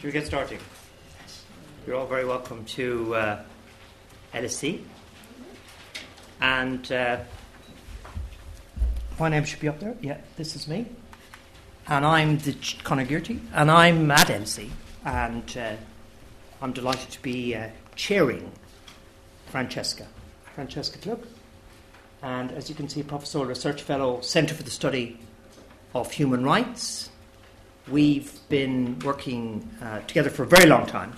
Should we get started? You're all very welcome to uh, LSE. And uh, my name should be up there. Yeah, this is me. And I'm the Ch- Conor Gearty, and I'm at LSE. And uh, I'm delighted to be uh, chairing Francesca. Francesca Klug. And as you can see, Professor Research Fellow, Centre for the Study of Human Rights. We've been working uh, together for a very long time.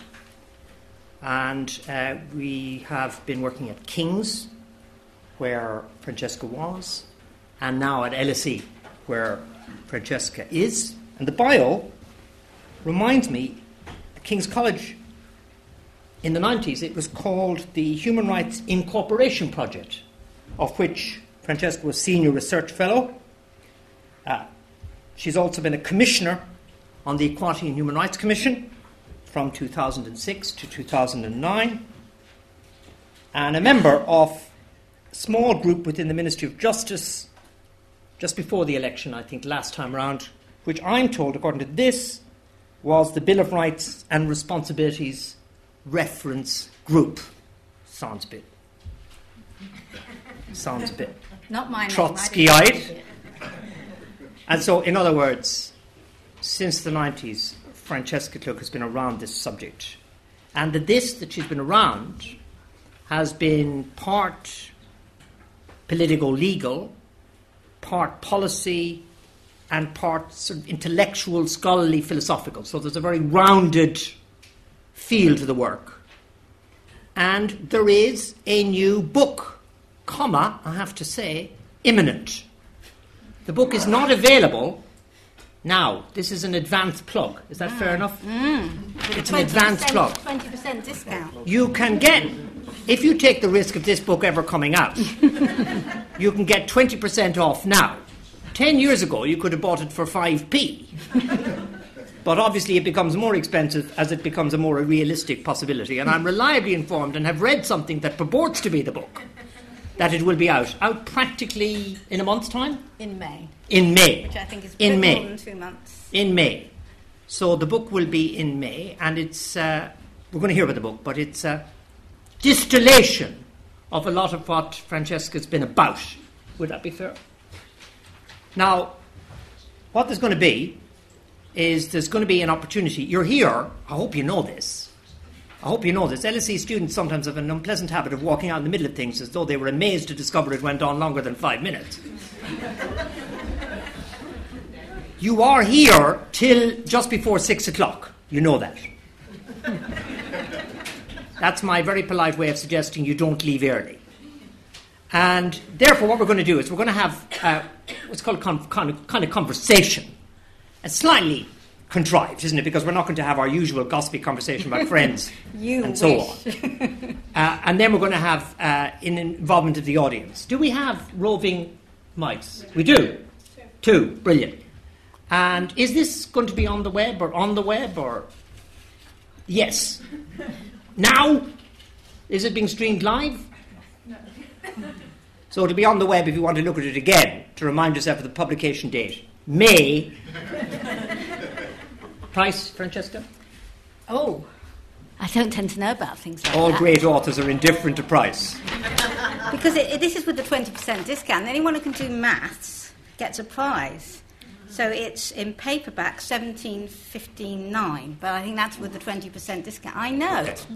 And uh, we have been working at King's, where Francesca was, and now at LSE, where Francesca is. And the bio reminds me, at King's College in the 90s, it was called the Human Rights Incorporation Project, of which Francesca was Senior Research Fellow. Uh, she's also been a Commissioner on the Equality and Human Rights Commission from 2006 to 2009, and a member of a small group within the Ministry of Justice just before the election, I think, last time around, which I'm told, according to this, was the Bill of Rights and Responsibilities Reference Group. Sounds a bit. Sounds a bit Not my name. Trotskyite. And so, in other words, since the 90s, Francesca Klug has been around this subject. And the this that she's been around has been part political legal, part policy, and part sort of intellectual, scholarly, philosophical. So there's a very rounded feel to the work. And there is a new book, comma, I have to say, imminent. The book is not available now. This is an advanced plug. Is that fair ah. enough? Mm. It's an advanced plug. Twenty percent discount. You can get, if you take the risk of this book ever coming out, you can get 20% off now. 10 years ago, you could have bought it for 5p. but obviously, it becomes more expensive as it becomes a more realistic possibility. And I'm reliably informed and have read something that purports to be the book that it will be out. Out practically in a month's time? In May, In May. which I think is In May. more than two months. in May. So the book will be in May, and it's uh, we're going to hear about the book, but it's a distillation of a lot of what Francesca's been about. Would that be fair? Now, what there's going to be is there's going to be an opportunity. You're here. I hope you know this. I hope you know this. LSE students sometimes have an unpleasant habit of walking out in the middle of things as though they were amazed to discover it went on longer than five minutes. You are here till just before six o'clock. You know that. That's my very polite way of suggesting you don't leave early. And therefore, what we're going to do is we're going to have uh, what's called con- con- kind of conversation. a slightly contrived, isn't it? Because we're not going to have our usual gossipy conversation about friends You and so wish. on. Uh, and then we're going to have uh, an involvement of the audience. Do we have roving mics? We do. Two. Brilliant. And is this going to be on the web or on the web or? Yes. Now? Is it being streamed live? No. So it'll be on the web if you want to look at it again, to remind yourself of the publication date. May. Price, Francesca? Oh, I don't tend to know about things like All that. All great authors are indifferent to price. Because it, it- this is with the 20% discount. Anyone who can do maths gets a prize. So it's in paperback 17.59, but I think that's with the 20% discount. I know. It's-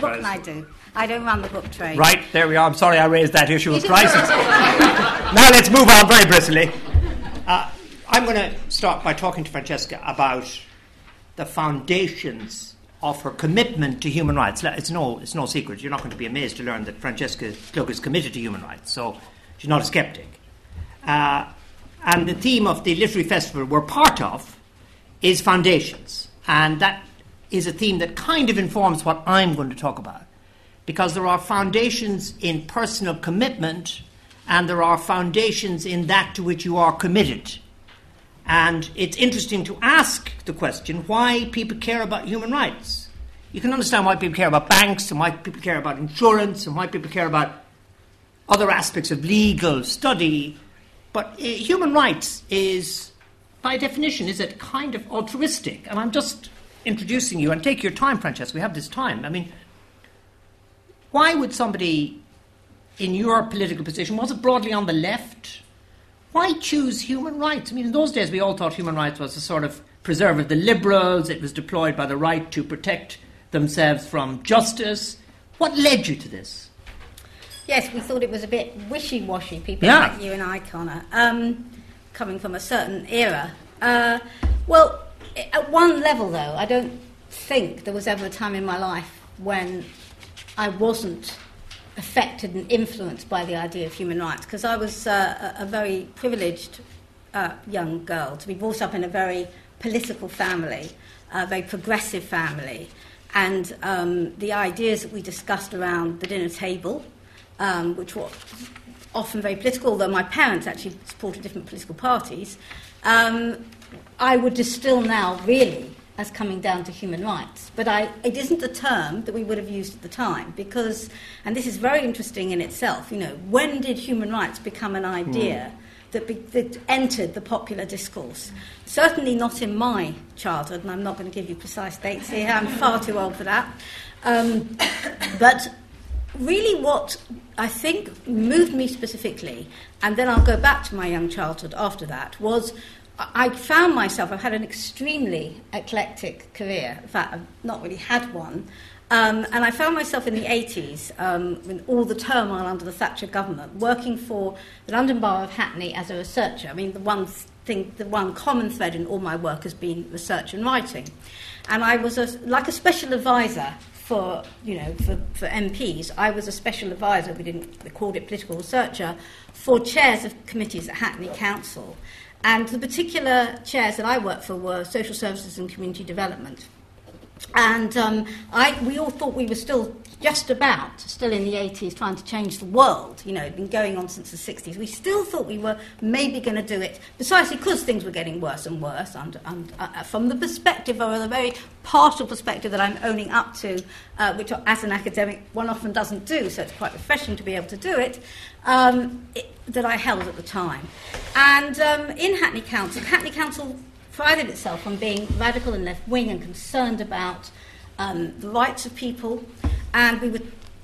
What can I do? I don't run the book trade. Right, there we are. I'm sorry I raised that issue of You prices. now let's move on very briskly. Uh, I'm going to start by talking to Francesca about the foundations of her commitment to human rights. It's no, it's no secret. You're not going to be amazed to learn that Francesca Klug is committed to human rights, so she's not a skeptic. Uh, and the theme of the literary festival we're part of is foundations. And that is a theme that kind of informs what I'm going to talk about. Because there are foundations in personal commitment and there are foundations in that to which you are committed. And it's interesting to ask the question why people care about human rights. You can understand why people care about banks and why people care about insurance and why people care about other aspects of legal study. But uh, human rights is, by definition, is it kind of altruistic? And I'm just introducing you and take your time, Francesca. We have this time. I mean, why would somebody in your political position, was it broadly on the left? Why choose human rights? I mean, in those days, we all thought human rights was a sort of preserve of the liberals. It was deployed by the right to protect themselves from justice. What led you to this? Yes, we thought it was a bit wishy washy, people yeah. like you and I, Conor, um, coming from a certain era. Uh, well, at one level, though, I don't think there was ever a time in my life when I wasn't affected and influenced by the idea of human rights because I was uh, a, very privileged uh, young girl to be brought up in a very political family, a very progressive family, and um, the ideas that we discussed around the dinner table, um, which were often very political, although my parents actually supported different political parties, um, I would distill now really as coming down to human rights. But I, it isn't a term that we would have used at the time because, and this is very interesting in itself, you know, when did human rights become an idea? Mm. That, be, that, entered the popular discourse. Certainly not in my childhood, and I'm not going to give you precise dates here, I'm far too old for that. Um, but really, what I think moved me specifically, and then I'll go back to my young childhood after that, was I found myself, I've had an extremely eclectic career. In fact, I've not really had one. Um, and I found myself in the 80s, um, with all the turmoil under the Thatcher government, working for the London Borough of Hackney as a researcher. I mean, the one thing, the one common thread in all my work has been research and writing. And I was a, like a special advisor for, you know, for, for MPs. I was a special advisor, we didn't we called it political researcher, for chairs of committees at Hackney Council. And the particular chairs that I worked for were social services and community development. And um, I, we all thought we were still just about, still in the 80s, trying to change the world. You know, it'd been going on since the 60s. We still thought we were maybe going to do it precisely because things were getting worse and worse. And, and uh, from the perspective, or the very partial perspective that I'm owning up to, uh, which as an academic one often doesn't do, so it's quite refreshing to be able to do it, um, it that I held at the time. And um, in Hackney Council, Hackney Council prided itself on being radical and left wing and concerned about um, the rights of people, and we were,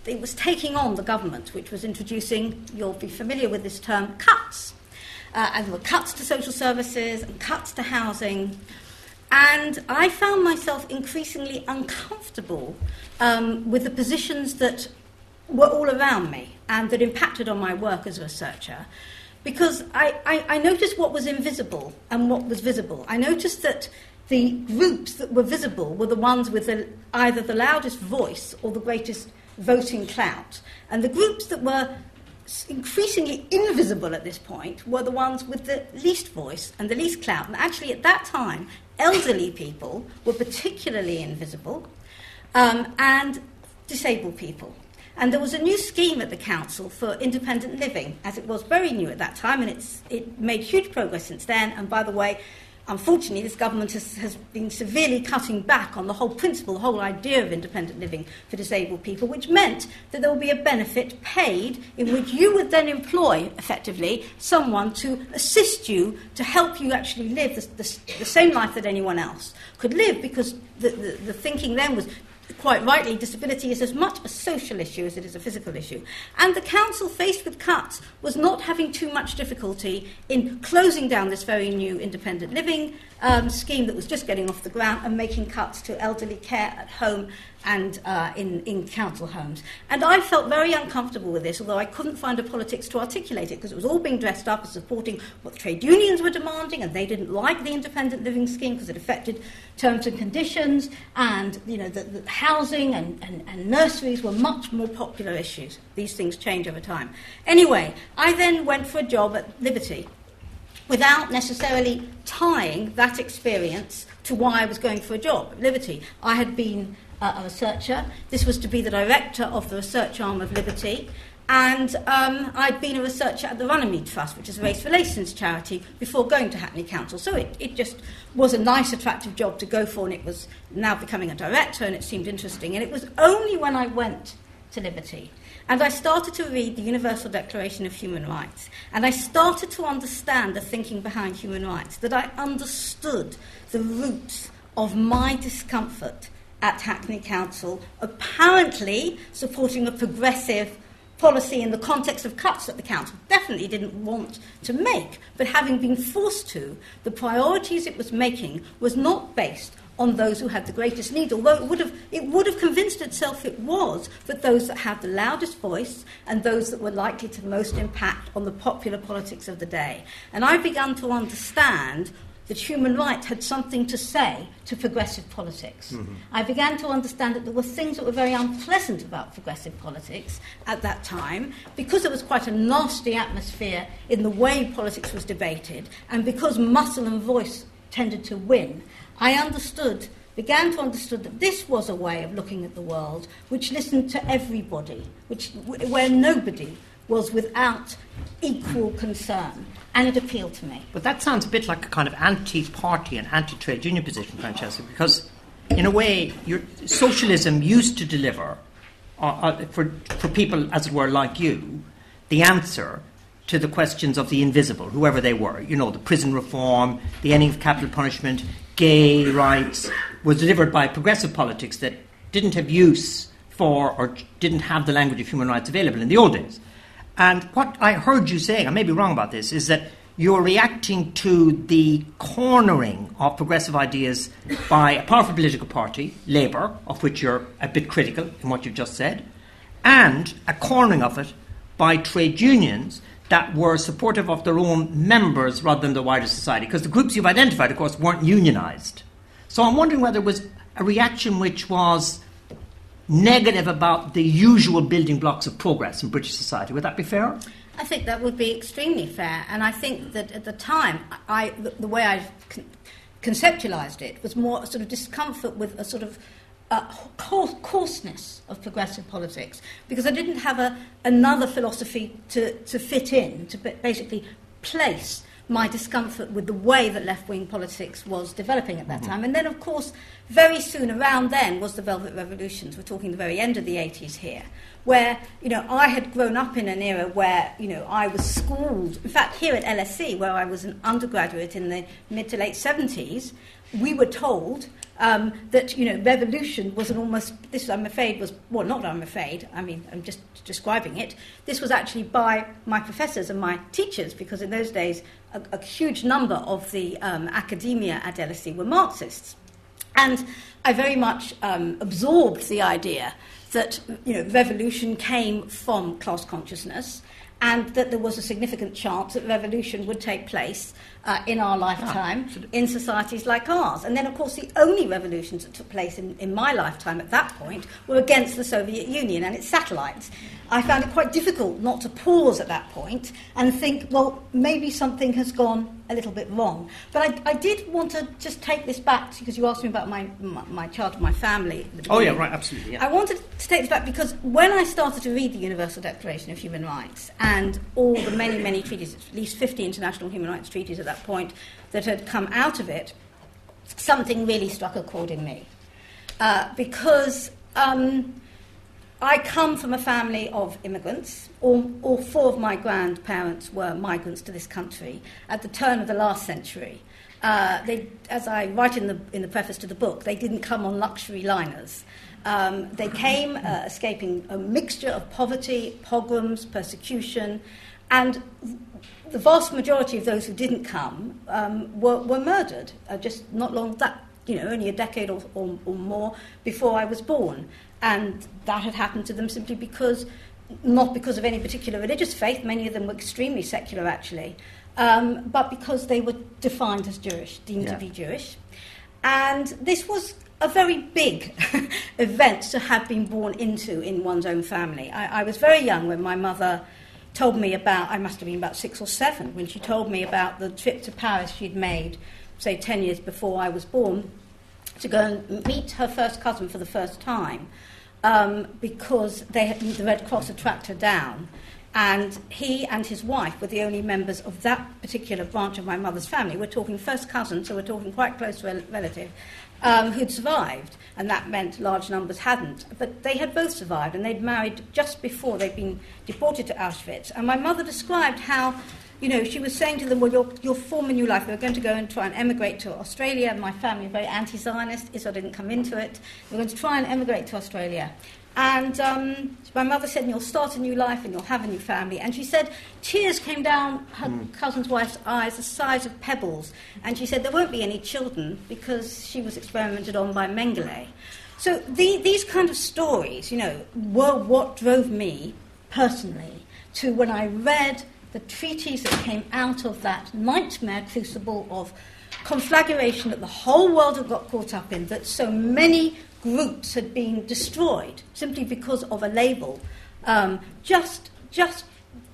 it was taking on the government, which was introducing, you'll be familiar with this term, cuts. Uh, and there were cuts to social services and cuts to housing. And I found myself increasingly uncomfortable um, with the positions that were all around me and that impacted on my work as a researcher because I, I, I, noticed what was invisible and what was visible. I noticed that the groups that were visible were the ones with the, either the loudest voice or the greatest voting clout. And the groups that were increasingly invisible at this point were the ones with the least voice and the least clout. And actually, at that time, elderly people were particularly invisible um, and disabled people. And there was a new scheme at the council for independent living, as it was very new at that time, and it's, it made huge progress since then. And by the way, unfortunately, this government has, has been severely cutting back on the whole principle, the whole idea of independent living for disabled people, which meant that there would be a benefit paid in which you would then employ, effectively, someone to assist you to help you actually live the, the, the same life that anyone else could live, because the, the, the thinking then was quite rightly, disability is as much a social issue as it is a physical issue. And the council, faced with cuts, was not having too much difficulty in closing down this very new independent living um, scheme that was just getting off the ground and making cuts to elderly care at home and uh, in, in council homes. And I felt very uncomfortable with this, although I couldn't find a politics to articulate it because it was all being dressed up as supporting what the trade unions were demanding, and they didn't like the independent living scheme because it affected terms and conditions, and you know the, the housing and, and, and nurseries were much more popular issues. These things change over time. Anyway, I then went for a job at Liberty without necessarily tying that experience to why I was going for a job at Liberty. I had been uh, a researcher. This was to be the director of the research arm of Liberty. And um, I'd been a researcher at the Runnymede Trust, which is a race relations charity, before going to Hackney Council. So it, it just was a nice, attractive job to go for, and it was now becoming a director, and it seemed interesting. And it was only when I went to Liberty and I started to read the Universal Declaration of Human Rights, and I started to understand the thinking behind human rights, that I understood the roots of my discomfort at Hackney Council, apparently supporting a progressive policy in the context of cuts that the council definitely didn't want to make, but having been forced to, the priorities it was making was not based on those who had the greatest need, although it would have, it would have convinced itself it was that those that had the loudest voice and those that were likely to most impact on the popular politics of the day. And I began to understand that human rights had something to say to progressive politics. Mm-hmm. I began to understand that there were things that were very unpleasant about progressive politics at that time because there was quite a nasty atmosphere in the way politics was debated and because muscle and voice tended to win. I understood, began to understand that this was a way of looking at the world which listened to everybody, which, where nobody was without equal concern. And it appealed to me. But that sounds a bit like a kind of anti party and anti trade union position, Francesca, because in a way, socialism used to deliver, uh, uh, for, for people, as it were, like you, the answer to the questions of the invisible, whoever they were. You know, the prison reform, the ending of capital punishment, gay rights, was delivered by progressive politics that didn't have use for or didn't have the language of human rights available in the old days. And what I heard you saying, I may be wrong about this, is that you're reacting to the cornering of progressive ideas by a powerful political party, Labour, of which you're a bit critical in what you've just said, and a cornering of it by trade unions that were supportive of their own members rather than the wider society. Because the groups you've identified, of course, weren't unionized. So I'm wondering whether it was a reaction which was negative about the usual building blocks of progress in British society. Would that be fair? I think that would be extremely fair. And I think that at the time, I, the, the way I con- conceptualized it was more sort of discomfort with a sort of uh, coarseness of progressive politics because I didn't have a, another philosophy to, to fit in, to basically place my discomfort with the way that left wing politics was developing at that mm-hmm. time. And then, of course, very soon around then was the Velvet Revolutions. We're talking the very end of the 80s here, where, you know, I had grown up in an era where, you know, I was schooled. In fact, here at LSE, where I was an undergraduate in the mid to late 70s, we were told um, that you know revolution was an almost this I'm afraid was well not I'm afraid I mean I'm just describing it. This was actually by my professors and my teachers because in those days a, a huge number of the um, academia at LSE were Marxists. And I very much um, absorbed the idea that you know revolution came from class consciousness and that there was a significant chance that revolution would take place uh, in our lifetime ah, in societies like ours. And then, of course, the only revolutions that took place in, in my lifetime at that point were against the Soviet Union and its satellites. I found it quite difficult not to pause at that point and think, well, maybe something has gone a little bit wrong. But I, I did want to just take this back because you asked me about my, my, my child, my family. Oh, yeah, right, absolutely. Yeah. I wanted to take this back because when I started to read the Universal Declaration of Human Rights and all the many, many treaties, at least 50 international human rights treaties at that point, that had come out of it, something really struck a chord in me. Uh, because. Um, I come from a family of immigrants. All, all four of my grandparents were migrants to this country at the turn of the last century. Uh, they, as I write in the, in the preface to the book, they didn't come on luxury liners. Um, they came uh, escaping a mixture of poverty, pogroms, persecution, and the vast majority of those who didn't come um, were, were murdered uh, just not long that you know only a decade or, or, or more before I was born and that had happened to them simply because, not because of any particular religious faith, many of them were extremely secular actually, um, but because they were defined as Jewish, deemed yeah. to be Jewish. And this was a very big event to have been born into in one's own family. I, I, was very young when my mother told me about, I must have been about six or seven, when she told me about the trip to Paris she'd made, say, 10 years before I was born, to go and meet her first cousin for the first time um, because they the Red Cross had tracked her down. And he and his wife were the only members of that particular branch of my mother's family. We're talking first cousins, so we're talking quite close rel- relative, um, who'd survived. And that meant large numbers hadn't. But they had both survived, and they'd married just before they'd been deported to Auschwitz. And my mother described how you know, she was saying to them, well, you'll, you'll form a new life. We're going to go and try and emigrate to Australia. My family, very anti-Zionist. Israel didn't come into it. We're going to try and emigrate to Australia. And um, my mother said, You'll start a new life and you'll have a new family. And she said, tears came down her mm. cousin's wife's eyes the size of pebbles. And she said, There won't be any children because she was experimented on by Mengele. So the, these kind of stories, you know, were what drove me personally to when I read the treaties that came out of that nightmare crucible of conflagration that the whole world had got caught up in, that so many groups had been destroyed simply because of a label, um, just, just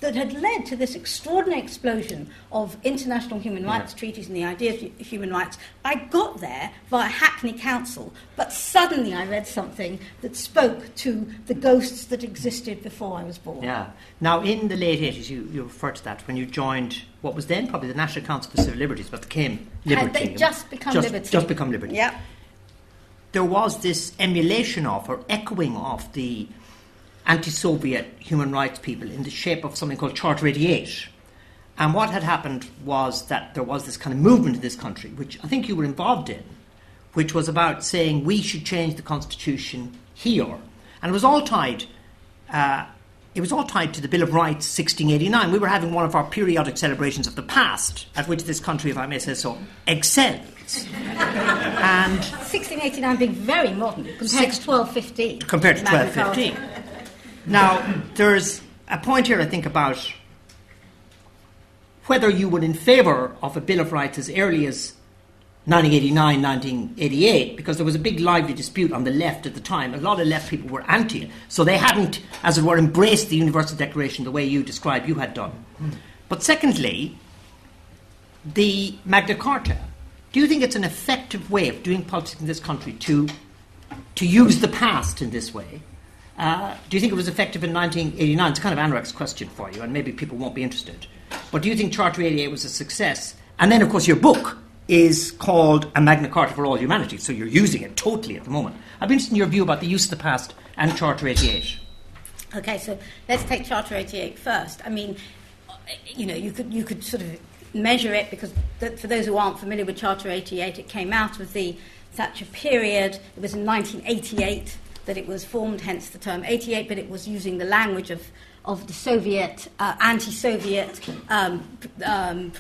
that had led to this extraordinary explosion of international human rights yeah. treaties and the idea of human rights. I got there via Hackney Council, but suddenly I read something that spoke to the ghosts that existed before I was born. Yeah. Now, in the late 80s, you, you referred to that when you joined what was then probably the National Council for Civil Liberties, but became Liberty. Had they just become just, Liberty. Just become Liberty. Yeah there was this emulation of or echoing of the anti Soviet human rights people in the shape of something called Charter 88. And what had happened was that there was this kind of movement in this country, which I think you were involved in, which was about saying we should change the constitution here. And it was all tied. Uh, it was all tied to the Bill of Rights 1689. We were having one of our periodic celebrations of the past, at which this country, if I may say so, excelled and 1689 being very modern compared to 1215. Compared to 1215. Now, there's a point here, I think, about whether you were in favour of a Bill of Rights as early as 1989, 1988, because there was a big lively dispute on the left at the time. A lot of left people were anti it. So they hadn't, as it were, embraced the Universal Declaration the way you described you had done. But secondly, the Magna Carta do you think it's an effective way of doing politics in this country to, to use the past in this way? Uh, do you think it was effective in 1989? It's kind of anorak's question for you, and maybe people won't be interested. But do you think Charter 88 was a success? And then, of course, your book is called A Magna Carta for All Humanity, so you're using it totally at the moment. I'd be interested in your view about the use of the past and Charter 88. Okay, so let's take Charter 88 first. I mean, you know, you could, you could sort of measure it because th- for those who aren't familiar with Charter 88, it came out of the Thatcher period. It was in 1988 that it was formed, hence the term 88, but it was using the language of, of the Soviet, uh, anti Soviet um, um,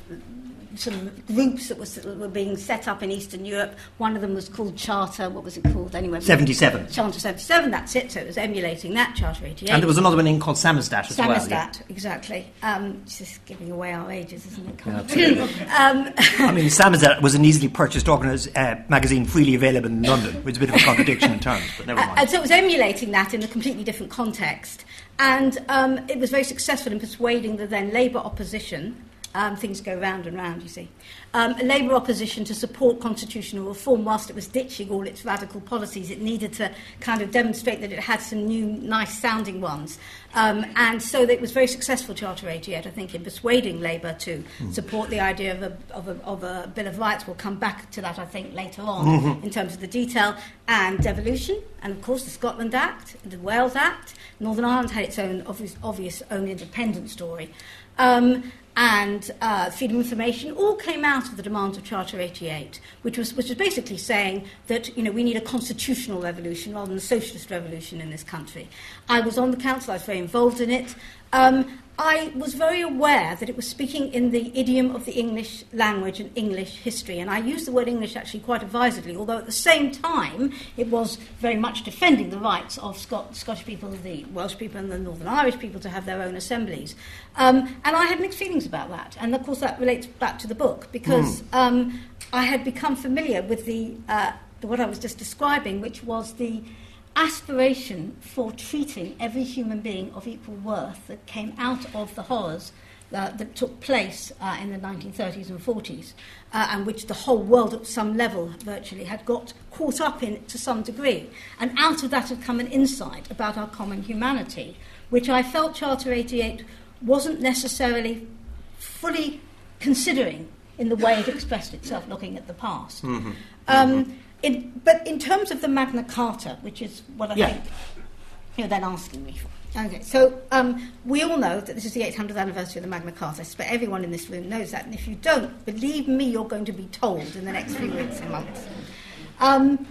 sort of groups that, was, were being set up in Eastern Europe. One of them was called Charter, what was it called anyway? 77. Charter 77, that's it. So it was emulating that Charter 88. And there was another one in called Samizdat as Samizdat, well. Yeah. exactly. Um, just giving away our ages, isn't it? um, I mean, Samizdat was an easily purchased organized, uh, magazine freely available in London, which is a bit of a contradiction in terms, but never mind. Uh, and so it was emulating that in a completely different context. And um, it was very successful in persuading the then Labour opposition um, things go round and round, you see. Um, Labour opposition to support constitutional reform, whilst it was ditching all its radical policies, it needed to kind of demonstrate that it had some new, nice sounding ones. Um, and so it was very successful, Charter 88, I think, in persuading Labour to mm. support the idea of a, of, a, of a Bill of Rights. We'll come back to that, I think, later on mm-hmm. in terms of the detail. And devolution, and of course the Scotland Act, the Wales Act. Northern Ireland had its own obvious, obvious own independent story. Um, and uh, freedom of information all came out of the demands of Charter 88, which was, which was basically saying that you know, we need a constitutional revolution rather than a socialist revolution in this country. I was on the council, I was very involved in it, um, I was very aware that it was speaking in the idiom of the English language and English history, and I use the word English actually quite advisedly, although at the same time it was very much defending the rights of Scot- Scottish people, the Welsh people, and the Northern Irish people to have their own assemblies. Um, and I had mixed feelings about that, and of course that relates back to the book because mm. um, I had become familiar with the, uh, what I was just describing, which was the aspiration for treating every human being of equal worth that came out of the horrors uh, that took place uh, in the 1930s and 40s, uh, and which the whole world at some level virtually had got caught up in to some degree. And out of that had come an insight about our common humanity, which I felt Charter 88 wasn't necessarily fully considering in the way it expressed itself looking at the past. Mm-hmm. Um, mm-hmm. In, but in terms of the Magna Carta, which is what I yeah. think you're then asking me for. Okay, so um, we all know that this is the 800th anniversary of the Magna Carta. I suspect everyone in this room knows that. And if you don't, believe me, you're going to be told in the next few weeks and months. Um,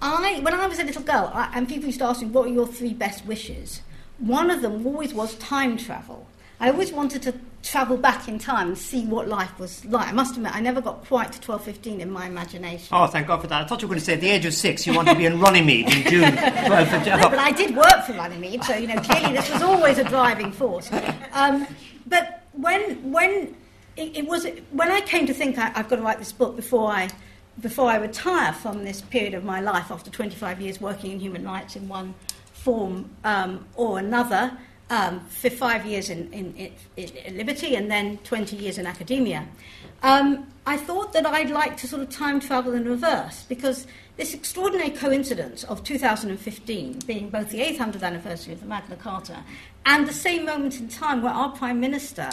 I, when I was a little girl, I, and people used to ask me, what are your three best wishes? One of them always was time travel. I always wanted to travel back in time and see what life was like. I must admit, I never got quite to 12, 15 in my imagination. Oh, thank God for that. I thought you were going to say at the age of six you wanted to be in Runnymede in June. no, but I did work for Runnymede, so, you know, clearly this was always a driving force. Um, but when, when it, it, was, when I came to think I, I've got to write this book before I, before I retire from this period of my life after 25 years working in human rights in one form um, or another, um, for five years in, in, in, in, Liberty and then 20 years in academia. Um, I thought that I'd like to sort of time travel in reverse because this extraordinary coincidence of 2015 being both the 800th anniversary of the Magna Carta and the same moment in time where our Prime Minister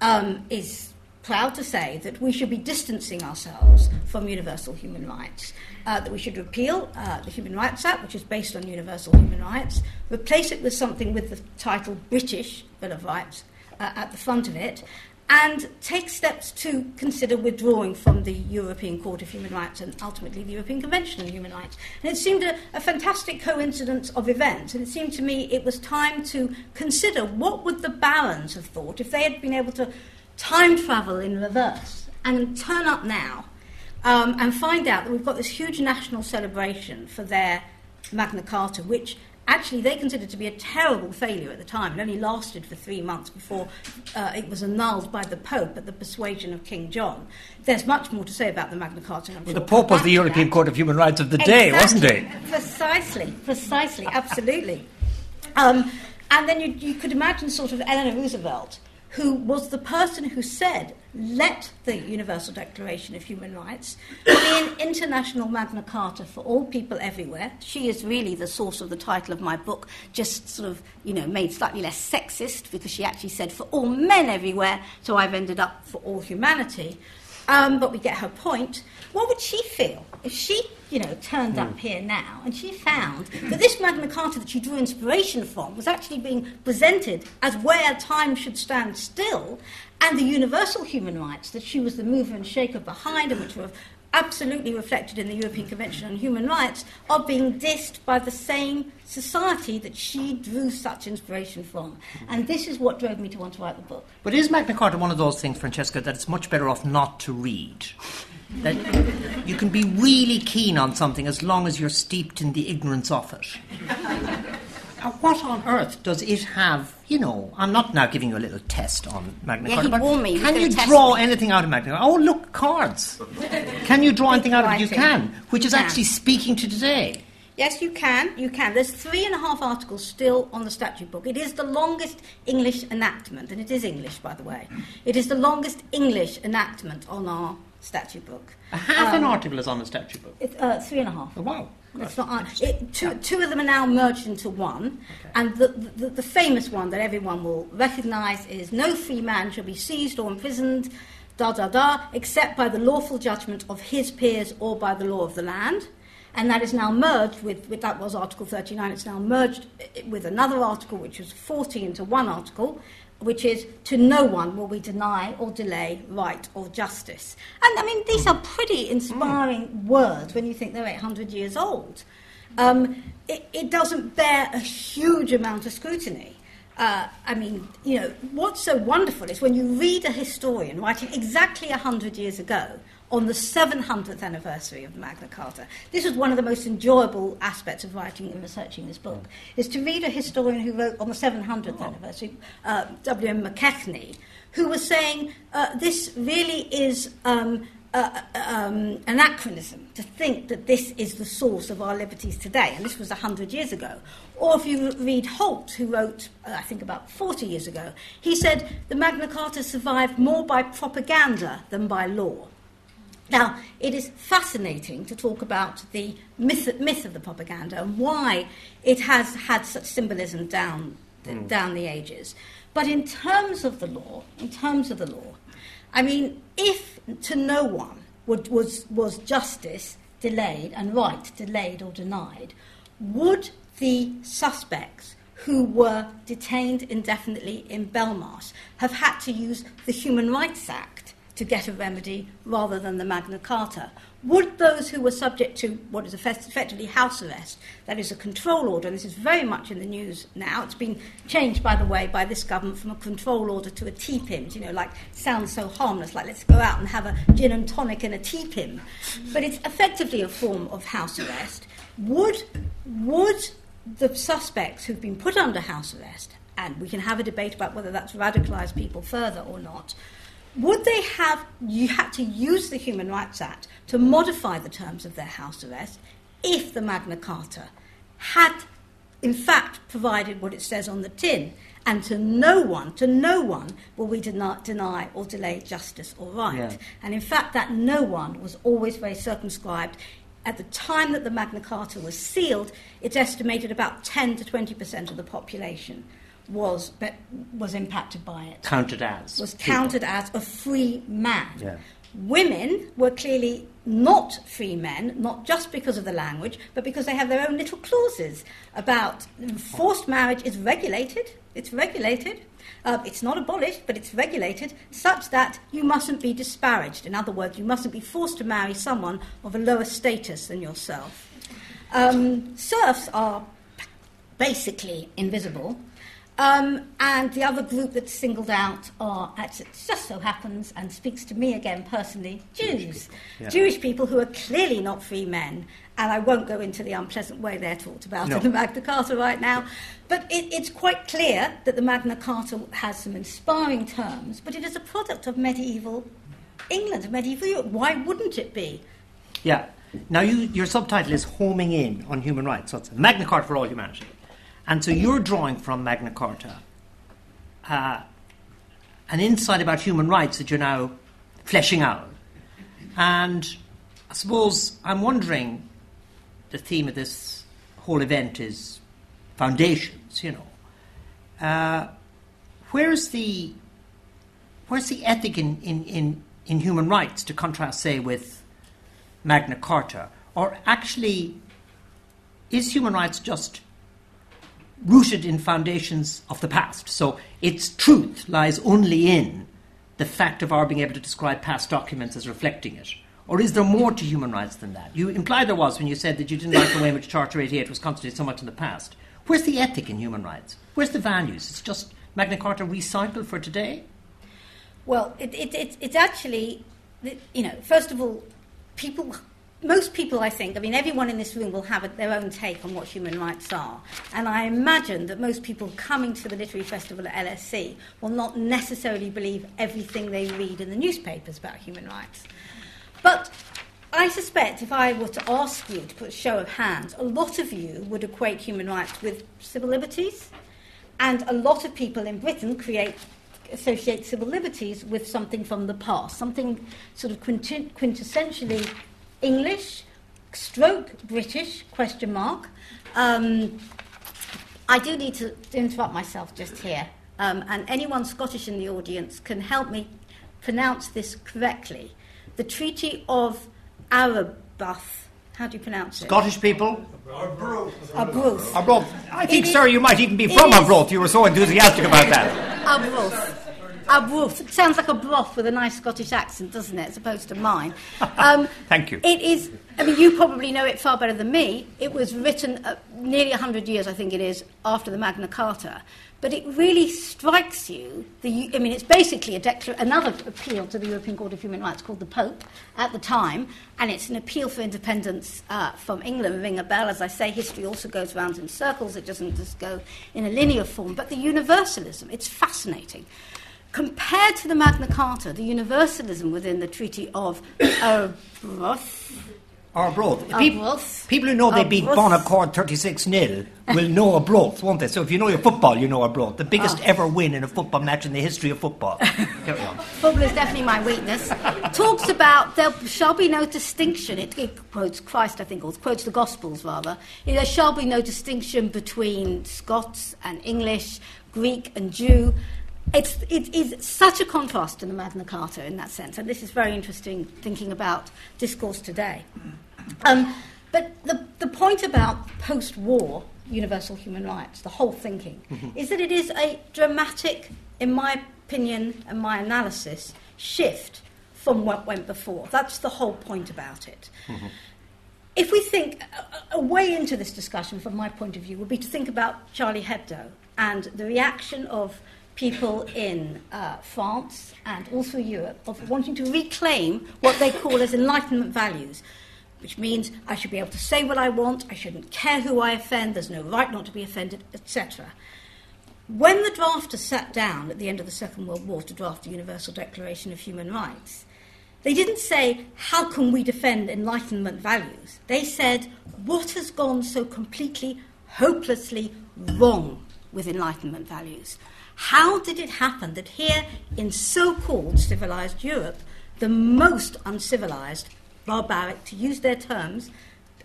um, is proud to say that we should be distancing ourselves from universal human rights, uh, that we should repeal uh, the Human Rights Act, which is based on universal human rights, replace it with something with the title British Bill of Rights uh, at the front of it, and take steps to consider withdrawing from the European Court of Human Rights and ultimately the European Convention on Human Rights. And it seemed a, a fantastic coincidence of events, and it seemed to me it was time to consider what would the barons have thought if they had been able to time travel in reverse and turn up now um, and find out that we've got this huge national celebration for their Magna Carta, which actually they considered to be a terrible failure at the time. It only lasted for three months before uh, it was annulled by the Pope at the persuasion of King John. There's much more to say about the Magna Carta. well, sure the Pope was the European. Court of Human Rights of the day, wasn't it? Precisely, precisely, absolutely. Um, and then you, you could imagine sort of Eleanor Roosevelt who was the person who said, let the Universal Declaration of Human Rights be an international Magna Carta for all people everywhere. She is really the source of the title of my book, just sort of, you know, made slightly less sexist because she actually said for all men everywhere, so I've ended up for all humanity. Um, but we get her point. What would she feel if she, you know, turned up hmm. here now and she found that this Magna Carta that she drew inspiration from was actually being presented as where time should stand still, and the universal human rights that she was the mover and shaker behind, and which were absolutely reflected in the European Convention on Human Rights, are being dissed by the same society that she drew such inspiration from. And this is what drove me to want to write the book. But is Magna Carta one of those things, Francesca, that it's much better off not to read? That you can be really keen on something as long as you're steeped in the ignorance of it. What on earth does it have? You know, I'm not now giving you a little test on Magna yeah, Carta, me. can you draw me. anything out of Magna Carta? Oh, look, cards. can you draw anything out of it? You can, which is actually speaking to today. Yes, you can. You can. There's three and a half articles still on the statute book. It is the longest English enactment, and it is English, by the way. It is the longest English enactment on our statute book. A half um, an article is on the statute book. It's, uh, three and a half. Oh, wow. Not, it, two, two, of them are now merged into one, okay. and the, the, the, famous one that everyone will recognise is no free man shall be seized or imprisoned, da da da, except by the lawful judgment of his peers or by the law of the land. And that is now merged with, with that was Article 39, it's now merged eh, with another article which was 40 into one article, which is to no one will we deny or delay right or justice. And I mean, these are pretty inspiring mm. words when you think they're 800 years old. Um, it, it, doesn't bear a huge amount of scrutiny. Uh, I mean, you know, what's so wonderful is when you read a historian writing exactly 100 years ago on the 700th anniversary of Magna Carta. This was one of the most enjoyable aspects of writing and researching this book, is to read a historian who wrote on the 700th oh. anniversary, uh, W.M. McKechnie, who was saying uh, this really is um, uh, um, anachronism to think that this is the source of our liberties today, and this was 100 years ago. Or if you read Holt, who wrote, uh, I think, about 40 years ago, he said the Magna Carta survived more by propaganda than by law. Now, it is fascinating to talk about the myth, myth of the propaganda and why it has had such symbolism down, mm. down the ages. But in terms of the law, in terms of the law, I mean, if to no one would, was, was justice delayed and right delayed or denied, would the suspects who were detained indefinitely in Belmarsh have had to use the Human Rights Act to get a remedy rather than the Magna Carta. Would those who were subject to what is effectively house arrest, that is a control order, and this is very much in the news now, it's been changed, by the way, by this government from a control order to a TPIM, you know, like sounds so harmless, like let's go out and have a gin and tonic and a TPIM. But it's effectively a form of house arrest. Would, would the suspects who've been put under house arrest, and we can have a debate about whether that's radicalised people further or not, would they have you had to use the Human Rights Act to modify the terms of their house arrest if the Magna Carta had in fact provided what it says on the tin and to no one, to no one will we deny, deny or delay justice or right. Yeah. And in fact, that no one was always very circumscribed. At the time that the Magna Carta was sealed, it's estimated about 10 to 20 percent of the population was was impacted by it. Counted as was counted as a free man. Yeah. Women were clearly not free men, not just because of the language, but because they have their own little clauses about forced marriage is regulated. It's regulated. Uh, it's not abolished, but it's regulated such that you mustn't be disparaged. In other words, you mustn't be forced to marry someone of a lower status than yourself. Um, serfs are basically invisible. Um, and the other group that's singled out are, it just so happens, and speaks to me again personally, Jews. Yeah. Jewish people who are clearly not free men. And I won't go into the unpleasant way they're talked about no. in the Magna Carta right now. But it, it's quite clear that the Magna Carta has some inspiring terms, but it is a product of medieval England, medieval Europe. Why wouldn't it be? Yeah. Now, you, your subtitle is Homing In on Human Rights. So it's Magna Carta for All Humanity. And so you're drawing from Magna Carta uh, an insight about human rights that you're now fleshing out. And I suppose I'm wondering the theme of this whole event is foundations, you know. Uh, where's the where's the ethic in, in, in, in human rights to contrast, say, with Magna Carta? Or actually, is human rights just rooted in foundations of the past. So its truth lies only in the fact of our being able to describe past documents as reflecting it. Or is there more to human rights than that? You implied there was when you said that you didn't like the way in which Charter 88 was constituted so much in the past. Where's the ethic in human rights? Where's the values? It's just Magna Carta recycled for today? Well, it, it, it, it's actually, you know, first of all, people most people, I think, I mean, everyone in this room will have their own take on what human rights are. And I imagine that most people coming to the literary festival at LSE will not necessarily believe everything they read in the newspapers about human rights. But I suspect if I were to ask you to put a show of hands, a lot of you would equate human rights with civil liberties. And a lot of people in Britain create associate civil liberties with something from the past, something sort of quintessentially English, stroke British, question mark. Um, I do need to interrupt myself just here. Um, and anyone Scottish in the audience can help me pronounce this correctly. The Treaty of Arbroath. How do you pronounce it? Scottish people? Arbroath. Arbroath. I think, it sir, is, you might even be from Arbroath. You were so enthusiastic about that. Arbroath. A. It sounds like a broth with a nice Scottish accent, doesn't it, as opposed to mine? Um, Thank you. It is, I mean, you probably know it far better than me. It was written uh, nearly 100 years, I think it is, after the Magna Carta. But it really strikes you, the, I mean, it's basically a declar- another appeal to the European Court of Human Rights called the Pope at the time, and it's an appeal for independence uh, from England. Ring a bell, as I say, history also goes round in circles, it doesn't just go in a linear form. But the universalism, it's fascinating. Compared to the Magna Carta, the universalism within the Treaty of Arbroath. Arbroath. People, people who know they beat Bon Accord 36 0 will know Arbroath, won't they? So if you know your football, you know Arbroath. The biggest oh. ever win in a football match in the history of football. football is definitely my weakness. Talks about there shall be no distinction. It, it quotes Christ, I think, or quotes the Gospels rather. There shall be no distinction between Scots and English, Greek and Jew it's, it is such a contrast to the Magna Carta in that sense, and this is very interesting thinking about discourse today. Um, but the, the point about post war universal human rights, the whole thinking, mm-hmm. is that it is a dramatic, in my opinion and my analysis, shift from what went before. That's the whole point about it. Mm-hmm. If we think a, a way into this discussion, from my point of view, would be to think about Charlie Hebdo and the reaction of people in uh, France and also Europe of wanting to reclaim what they call as Enlightenment values, which means I should be able to say what I want, I shouldn't care who I offend, there's no right not to be offended, etc. When the drafters sat down at the end of the Second World War to draft the Universal Declaration of Human Rights, they didn't say, How can we defend Enlightenment values? They said, What has gone so completely, hopelessly wrong with Enlightenment values? How did it happen that here in so called civilized Europe, the most uncivilized, barbaric, to use their terms,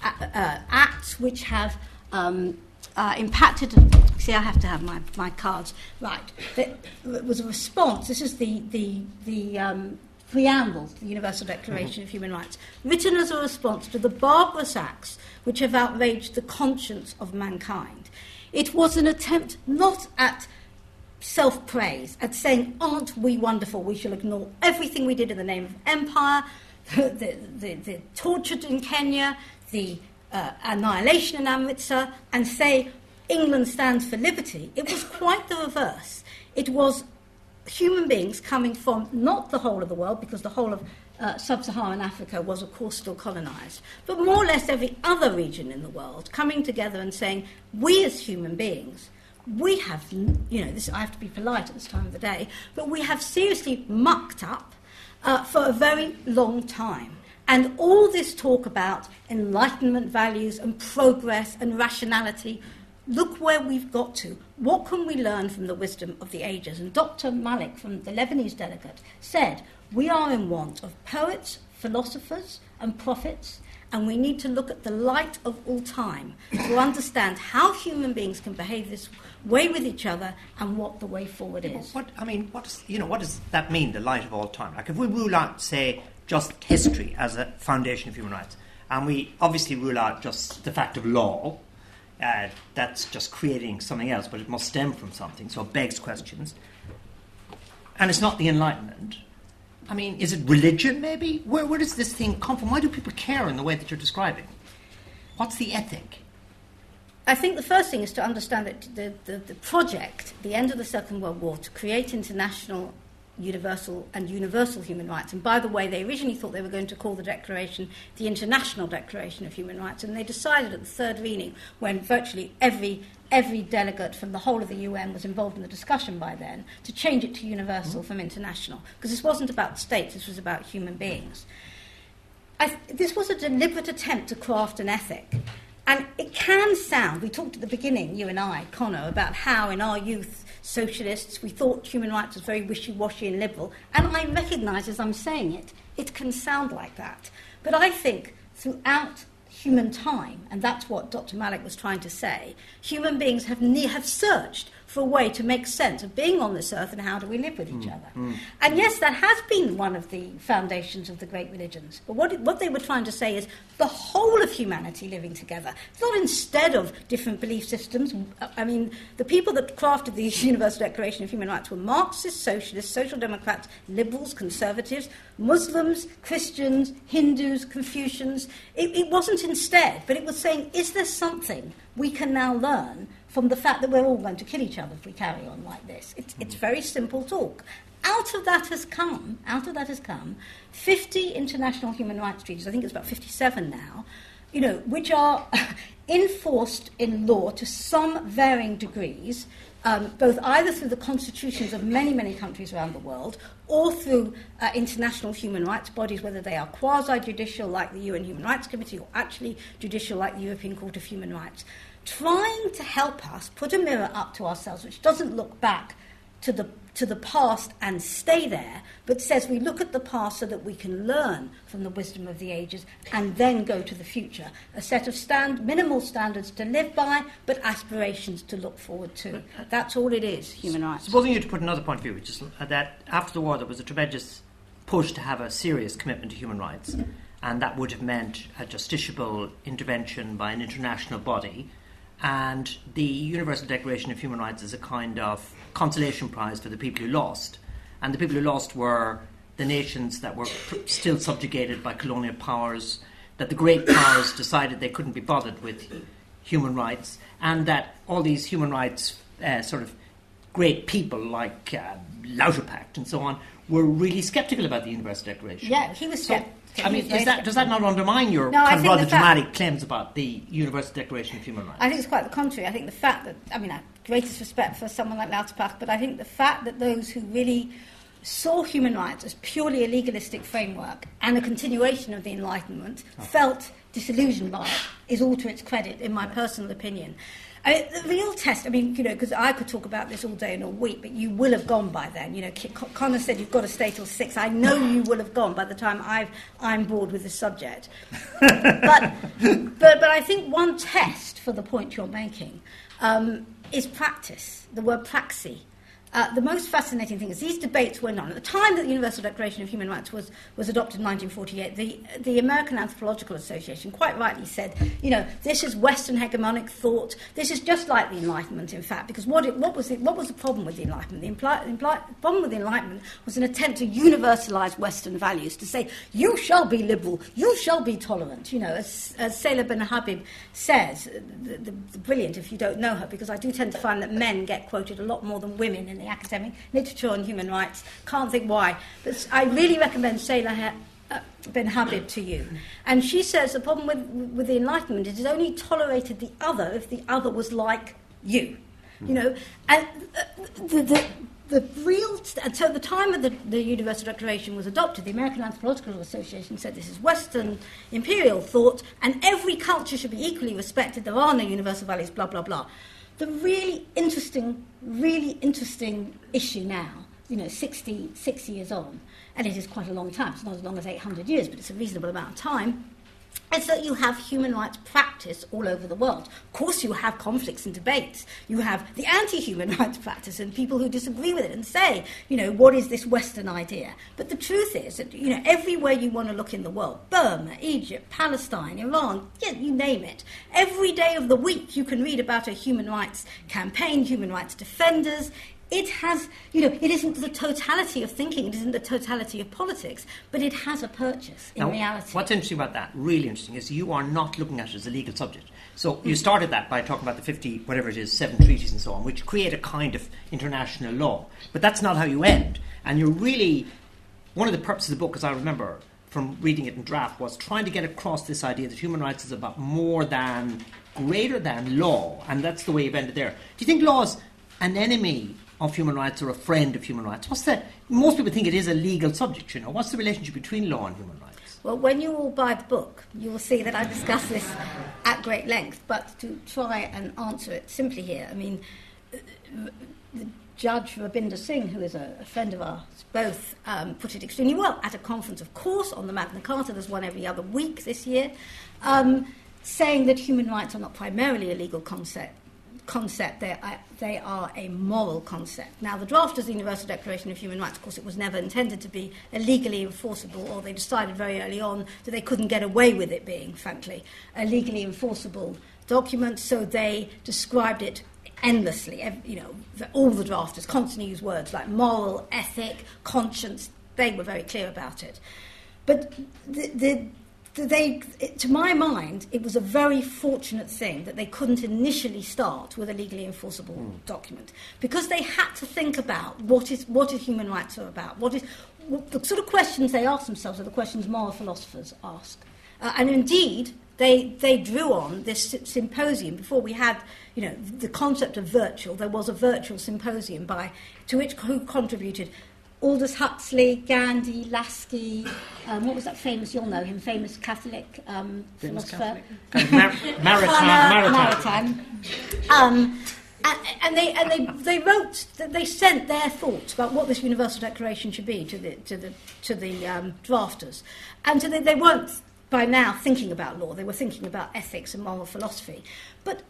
uh, uh, acts which have um, uh, impacted. See, I have to have my, my cards right. It was a response. This is the the the um, preamble to the Universal Declaration mm-hmm. of Human Rights, written as a response to the barbarous acts which have outraged the conscience of mankind. It was an attempt not at self praise, at saying, Aren't we wonderful? We shall ignore everything we did in the name of empire, the, the, the, torture in Kenya, the uh, annihilation in Amritsar, and say, England stands for liberty. It was quite the reverse. It was human beings coming from not the whole of the world, because the whole of uh, sub Saharan Africa was, of course, still colonized, but more or less every other region in the world coming together and saying, we as human beings we have, you know, this, I have to be polite at this time of the day, but we have seriously mucked up uh, for a very long time. And all this talk about enlightenment values and progress and rationality, look where we've got to. What can we learn from the wisdom of the ages? And Dr. Malik from the Lebanese delegate said, We are in want of poets, philosophers, and prophets and we need to look at the light of all time to understand how human beings can behave this way with each other and what the way forward is. What I mean, what does you know? What does that mean? The light of all time. Like if we rule out, say, just history as a foundation of human rights, and we obviously rule out just the fact of law. Uh, that's just creating something else, but it must stem from something, so it begs questions. And it's not the Enlightenment, I mean, is it religion, maybe? Where, where does this thing come from? Why do people care in the way that you're describing? What's the ethic? I think the first thing is to understand that the, the, the project, the end of the Second World War, to create international universal and universal human rights. And by the way, they originally thought they were going to call the declaration the International Declaration of Human Rights, and they decided at the third reading, when virtually every every delegate from the whole of the UN was involved in the discussion by then, to change it to universal from international, because this wasn't about states, this was about human beings. Th- this was a deliberate attempt to craft an ethic. And it can sound, we talked at the beginning, you and I, Conor, about how in our youth socialists, we thought human rights was very wishy washy and liberal. And I recognise as I'm saying it, it can sound like that. But I think throughout human time, and that's what Dr. Malik was trying to say, human beings have, ne- have searched for a way to make sense of being on this earth and how do we live with each mm, other. Mm. And yes, that has been one of the foundations of the great religions. But what, what they were trying to say is the whole of humanity living together, It's not instead of different belief systems. I mean, the people that crafted the Universal Declaration of Human Rights were Marxists, socialists, social democrats, liberals, conservatives, Muslims, Christians, Hindus, Confucians. It, it wasn't instead, but it was saying, is there something we can now learn from the fact that we're all going to kill each other if we carry on like this. It's, it's mm. very simple talk. Out of that has come, out of that has come 50 international human rights treaties, I think it's about 57 now, you know, which are enforced in law to some varying degrees, um, both either through the constitutions of many, many countries around the world or through uh, international human rights bodies, whether they are quasi judicial like the UN Human Rights Committee or actually judicial like the European Court of Human Rights trying to help us put a mirror up to ourselves which doesn't look back to the, to the past and stay there, but says we look at the past so that we can learn from the wisdom of the ages and then go to the future. A set of stand, minimal standards to live by, but aspirations to look forward to. That's all it is, human rights. Supposing you to put another point of view, which is that after the war there was a tremendous push to have a serious commitment to human rights, and that would have meant a justiciable intervention by an international body and the Universal Declaration of Human Rights is a kind of consolation prize for the people who lost. And the people who lost were the nations that were pr- still subjugated by colonial powers, that the great powers decided they couldn't be bothered with human rights, and that all these human rights uh, sort of great people like uh, Lauterpacht and so on were really skeptical about the Universal Declaration. Yeah, he was So, I mean, is that, does that not undermine your No, kind of rather fact- dramatic claims about the Universal Declaration of Human Rights? I think it's quite the contrary. I think the fact that, I mean, I have greatest respect for someone like Lauterpacht, but I think the fact that those who really saw human rights as purely a legalistic framework and a continuation of the Enlightenment oh. felt disillusioned by it is all to its credit, in my personal opinion. I mean, the real test, I mean, you know, because I could talk about this all day and all week, but you will have gone by then. You know, Conor said you've got to stay till six. I know you will have gone by the time I've, I'm bored with the subject. but, but, but I think one test for the point you're making um, is practice, the word praxi. Uh, the most fascinating thing is these debates went on. At the time that the Universal Declaration of Human Rights was, was adopted in 1948, the, the American Anthropological Association quite rightly said, you know, this is Western hegemonic thought. This is just like the Enlightenment, in fact, because what, it, what, was, it, what was the problem with the Enlightenment? The impli- impli- problem with the Enlightenment was an attempt to universalize Western values, to say, you shall be liberal, you shall be tolerant. You know, as, as Seyla Benhabib says, the, the, the brilliant if you don't know her, because I do tend to find that men get quoted a lot more than women in the academic literature on human rights. Can't think why. But I really recommend Seyla ha- uh, Benhabib to you. And she says the problem with, with the Enlightenment is it only tolerated the other if the other was like you. You know, and uh, the, the, the real and so at the time of the, the Universal Declaration was adopted, the American Anthropological Association said this is Western imperial thought, and every culture should be equally respected. There are no universal values. Blah blah blah. The really interesting, really interesting issue now, you know, 60, 60 years on, and it is quite a long time. It's not as long as 800 years, but it's a reasonable amount of time is that you have human rights practice all over the world. Of course, you have conflicts and debates. You have the anti human rights practice and people who disagree with it and say, you know, what is this Western idea? But the truth is that, you know, everywhere you want to look in the world Burma, Egypt, Palestine, Iran, yeah, you name it. Every day of the week, you can read about a human rights campaign, human rights defenders it has, you know, it isn't the totality of thinking, it isn't the totality of politics, but it has a purchase in Now, reality. What's interesting about that, really interesting, is you are not looking at it as a legal subject. So you mm. started that by talking about the 50, whatever it is, seven treaties and so on, which create a kind of international law. But that's not how you end. And you're really, one of the purposes of the book, as I remember from reading it in draft, was trying to get across this idea that human rights is about more than, greater than law. And that's the way you've ended there. Do you think law is an enemy of human rights or a friend of human rights? What's the, most people think it is a legal subject, you know. What's the relationship between law and human rights? Well, when you all buy the book, you will see that I discuss this at great length. But to try and answer it simply here, I mean, the Judge Rabinder Singh, who is a, a friend of ours, both um, put it extremely well at a conference, of course, on the Magna Carta. There's one every other week this year, um, saying that human rights are not primarily a legal concept. Concept, they are, they are a moral concept. Now, the draft of the Universal Declaration of Human Rights, of course, it was never intended to be legally enforceable, or they decided very early on that they couldn't get away with it being, frankly, a legally enforceable document, so they described it endlessly. You know, all the drafters constantly use words like moral, ethic, conscience. They were very clear about it. But the, the, they, to my mind, it was a very fortunate thing that they couldn't initially start with a legally enforceable document because they had to think about what is what is human rights are about. What is what, the sort of questions they ask themselves are the questions moral philosophers ask, uh, and indeed they they drew on this symposium before we had you know the concept of virtual. There was a virtual symposium by to which who contributed Aldous Huxley, Gandhi, Laski, um, what was that famous, you'll know him, famous Catholic um, Famous philosopher. Catholic? Mar- Maritain, Maritain. Maritain. Um, and, and they and they they wrote they sent their thoughts about what this universal declaration should be to the to the to the um, drafters, and so they, they weren't by now thinking about law. They were thinking about ethics and moral philosophy, but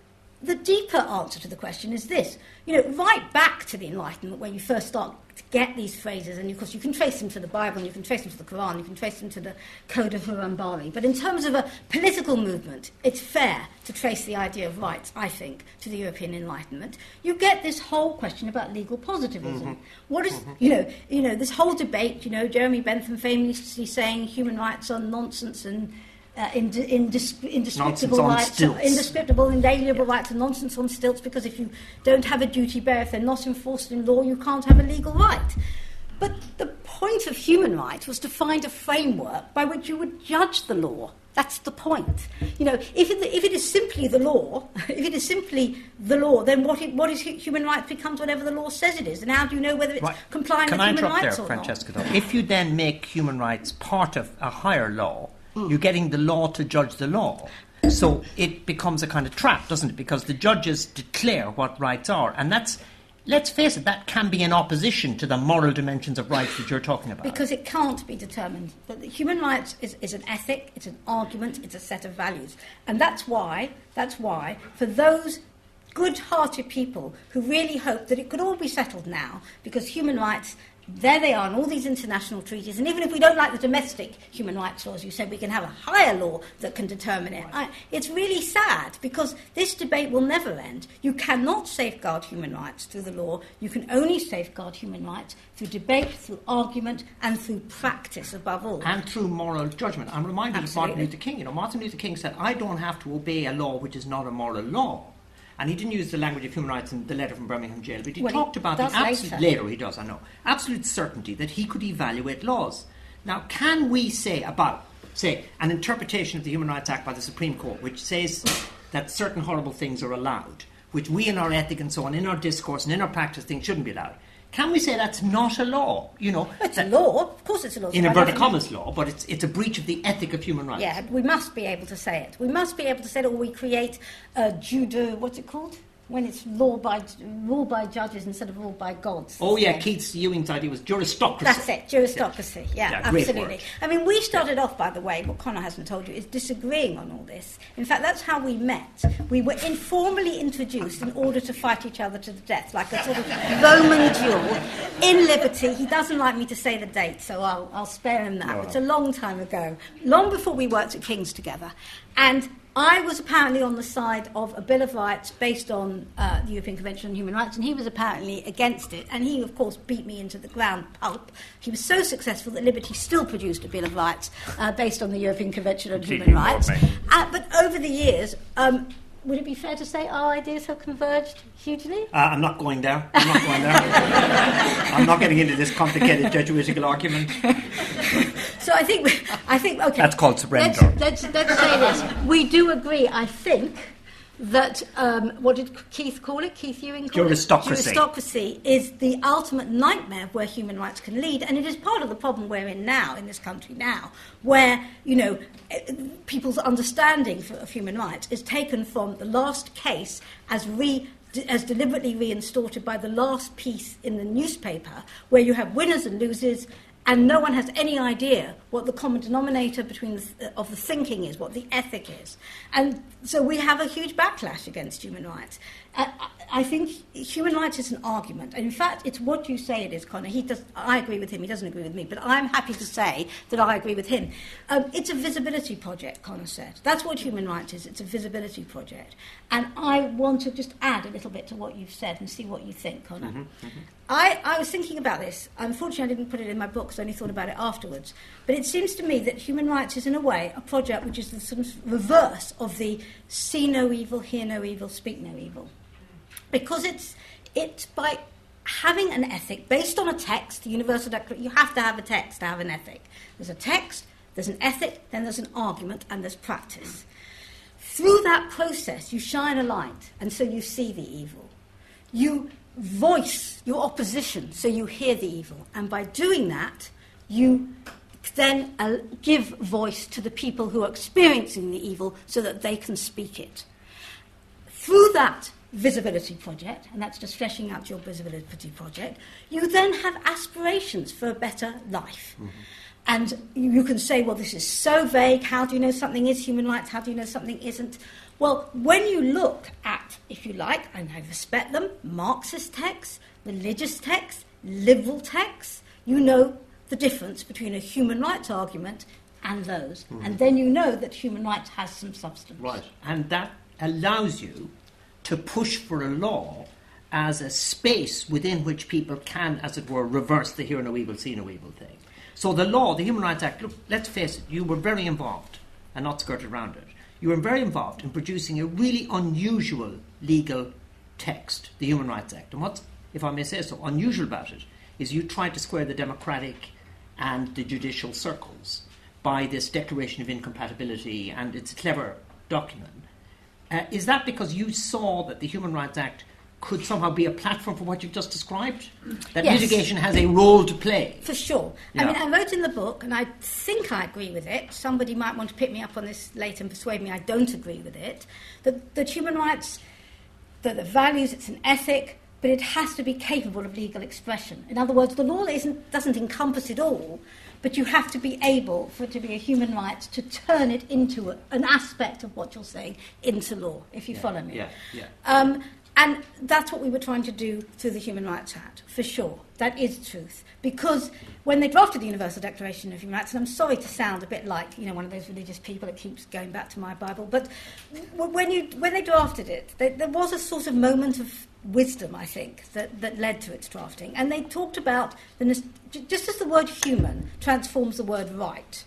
the deeper answer to the question is this. You know, right back to the Enlightenment, where you first start to get these phrases, and of course you can trace them to the Bible, and you can trace them to the Quran, you can trace them to the Code of Hammurabi. But in terms of a political movement, it's fair to trace the idea of rights, I think, to the European Enlightenment. You get this whole question about legal positivism. Mm-hmm. What is, mm-hmm. you know, you know, this whole debate. You know, Jeremy Bentham famously saying human rights are nonsense and uh, imprescriptible rights, imprescriptible, inalienable yeah. rights, and nonsense on stilts. Because if you don't have a duty bearer, if they're not enforced in law, you can't have a legal right. But the point of human rights was to find a framework by which you would judge the law. That's the point. You know, if it, if it is simply the law, if it is simply the law, then what, it, what is human rights becomes whatever the law says it is. And how do you know whether it's right. complying Can with I human rights there, or Francesca, not? If you then make human rights part of a higher law, Mm. You're getting the law to judge the law. So it becomes a kind of trap, doesn't it? Because the judges declare what rights are. And that's, let's face it, that can be in opposition to the moral dimensions of rights that you're talking about. Because it can't be determined. But human rights is, is an ethic, it's an argument, it's a set of values. And that's why, that's why, for those good hearted people who really hope that it could all be settled now because human rights there they are in all these international treaties. And even if we don't like the domestic human rights laws, you said we can have a higher law that can determine it. I, it's really sad because this debate will never end. You cannot safeguard human rights through the law. You can only safeguard human rights through debate, through argument, and through practice above all. And through moral judgment. I'm reminded Absolutely. of Martin Luther King. You know, Martin Luther King said, I don't have to obey a law which is not a moral law. And he didn't use the language of human rights in the letter from Birmingham jail, but he well, talked about the absolute later. later he does, I know, absolute certainty that he could evaluate laws. Now, can we say about, say, an interpretation of the Human Rights Act by the Supreme Court, which says that certain horrible things are allowed, which we in our ethic and so on, in our discourse and in our practice think shouldn't be allowed? Can we say that's not a law? You know, it's a law. Of course, it's a law. In a inverted commas, law, but it's it's a breach of the ethic of human rights. Yeah, we must be able to say it. We must be able to say it, or we create a judo. What's it called? When it's law by ruled by judges instead of ruled by gods. Oh yeah, Keith Ewing's idea was juristocracy. That's it, juristocracy. Yeah, yeah absolutely. I mean, we started off, by the way, what Conor hasn't told you is disagreeing on all this. In fact, that's how we met. We were informally introduced in order to fight each other to the death, like a sort of Roman duel in Liberty. He doesn't like me to say the date, so I'll, I'll spare him that. No, it's a long time ago, long before we worked at King's together, and I was apparently on the side of a Bill of Rights based on uh, the European Convention on Human Rights, and he was apparently against it. And he, of course, beat me into the ground pulp. He was so successful that Liberty still produced a Bill of Rights uh, based on the European Convention on Human Rights. Uh, but over the years, um, would it be fair to say our ideas have converged hugely? Uh, I'm not going there. I'm not going there. I'm not getting into this complicated Jesuitical argument. so I think, I think, okay. That's called surrender. Let's, let's, let's say this. We do agree, I think, that um, what did Keith call it? Keith Ewing call Juristocracy. it? Juristocracy is the ultimate nightmare of where human rights can lead, and it is part of the problem we're in now in this country now, where you know people's understanding of human rights is taken from the last case as re as deliberately reinstated by the last piece in the newspaper, where you have winners and losers, and no one has any idea what the common denominator between the, of the thinking is, what the ethic is. And so we have a huge backlash against human rights. Uh, I think human rights is an argument. And in fact, it's what you say it is, Conor. He does, I agree with him, he doesn't agree with me, but I'm happy to say that I agree with him. Um, it's a visibility project, Conor said. That's what human rights is, it's a visibility project. And I want to just add a little bit to what you've said and see what you think, Conor. Mm-hmm, mm-hmm. I, I was thinking about this. Unfortunately, I didn't put it in my books, I only thought about it afterwards. But it seems to me that human rights is, in a way, a project which is the sort of reverse of the see no evil, hear no evil, speak no evil because it's, it's by having an ethic based on a text, the Universal Declaration, you have to have a text to have an ethic. There's a text, there's an ethic, then there's an argument, and there's practice. Through that process, you shine a light, and so you see the evil. You voice your opposition, so you hear the evil. And by doing that, you then uh, give voice to the people who are experiencing the evil so that they can speak it. Through that visibility project, and that's just fleshing out your visibility project, you then have aspirations for a better life. Mm-hmm. And you can say, well, this is so vague. How do you know something is human rights? How do you know something isn't? Well, when you look at, if you like, and I respect them, Marxist texts, religious texts, liberal texts, you know the difference between a human rights argument and those. Mm. And then you know that human rights has some substance. Right. And that allows you to push for a law as a space within which people can, as it were, reverse the hear no evil, see no evil thing. So the law, the Human Rights Act, look, let's face it, you were very involved and not skirted around it. You were very involved in producing a really unusual legal text, the Human Rights Act. And what's, if I may say so, unusual about it is you tried to square the democratic and the judicial circles by this declaration of incompatibility, and it's a clever document. Uh, is that because you saw that the Human Rights Act could somehow be a platform for what you've just described? That yes. litigation has a role to play? For sure. Yeah. I mean, I wrote in the book, and I think I agree with it. Somebody might want to pick me up on this later and persuade me I don't agree with it. That, that human rights, that the values, it's an ethic, but it has to be capable of legal expression. In other words, the law isn't, doesn't encompass it all, but you have to be able, for it to be a human right, to turn it into a, an aspect of what you're saying into law, if you yeah, follow me. Yeah, yeah. Um, and that's what we were trying to do through the Human Rights Act, for sure. That is truth. Because when they drafted the Universal Declaration of Human Rights, and I'm sorry to sound a bit like you know one of those religious people that keeps going back to my Bible, but when you when they drafted it, there was a sort of moment of wisdom, I think, that, that led to its drafting. And they talked about, the, just as the word human transforms the word right,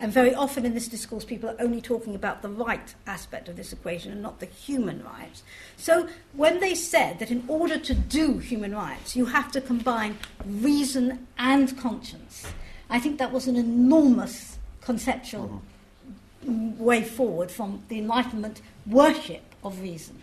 and very often in this discourse, people are only talking about the right aspect of this equation and not the human rights. So when they said that in order to do human rights, you have to combine reason and conscience, I think that was an enormous conceptual mm-hmm. way forward from the Enlightenment worship of reason.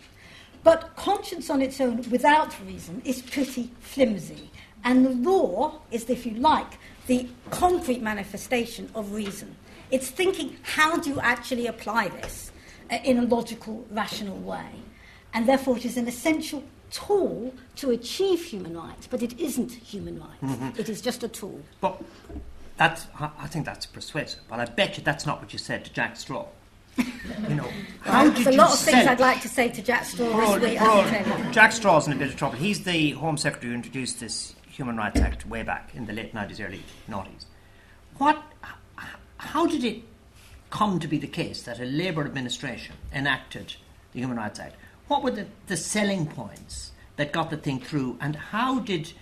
But conscience on its own, without reason, is pretty flimsy. And the law is, if you like, the concrete manifestation of reason. It's thinking, how do you actually apply this uh, in a logical, rational way? And therefore, it is an essential tool to achieve human rights, but it isn't human rights. Mm-hmm. It is just a tool. But that's, I think that's persuasive, but I bet you that's not what you said to Jack Straw you know, how There's a lot of things I'd like to say to Jack Straw this week. Jack Straw's in a bit of trouble. He's the Home Secretary who introduced this Human Rights Act way back in the late 90s, early 90s. What, how did it come to be the case that a Labour administration enacted the Human Rights Act? What were the, the selling points that got the thing through, and how did,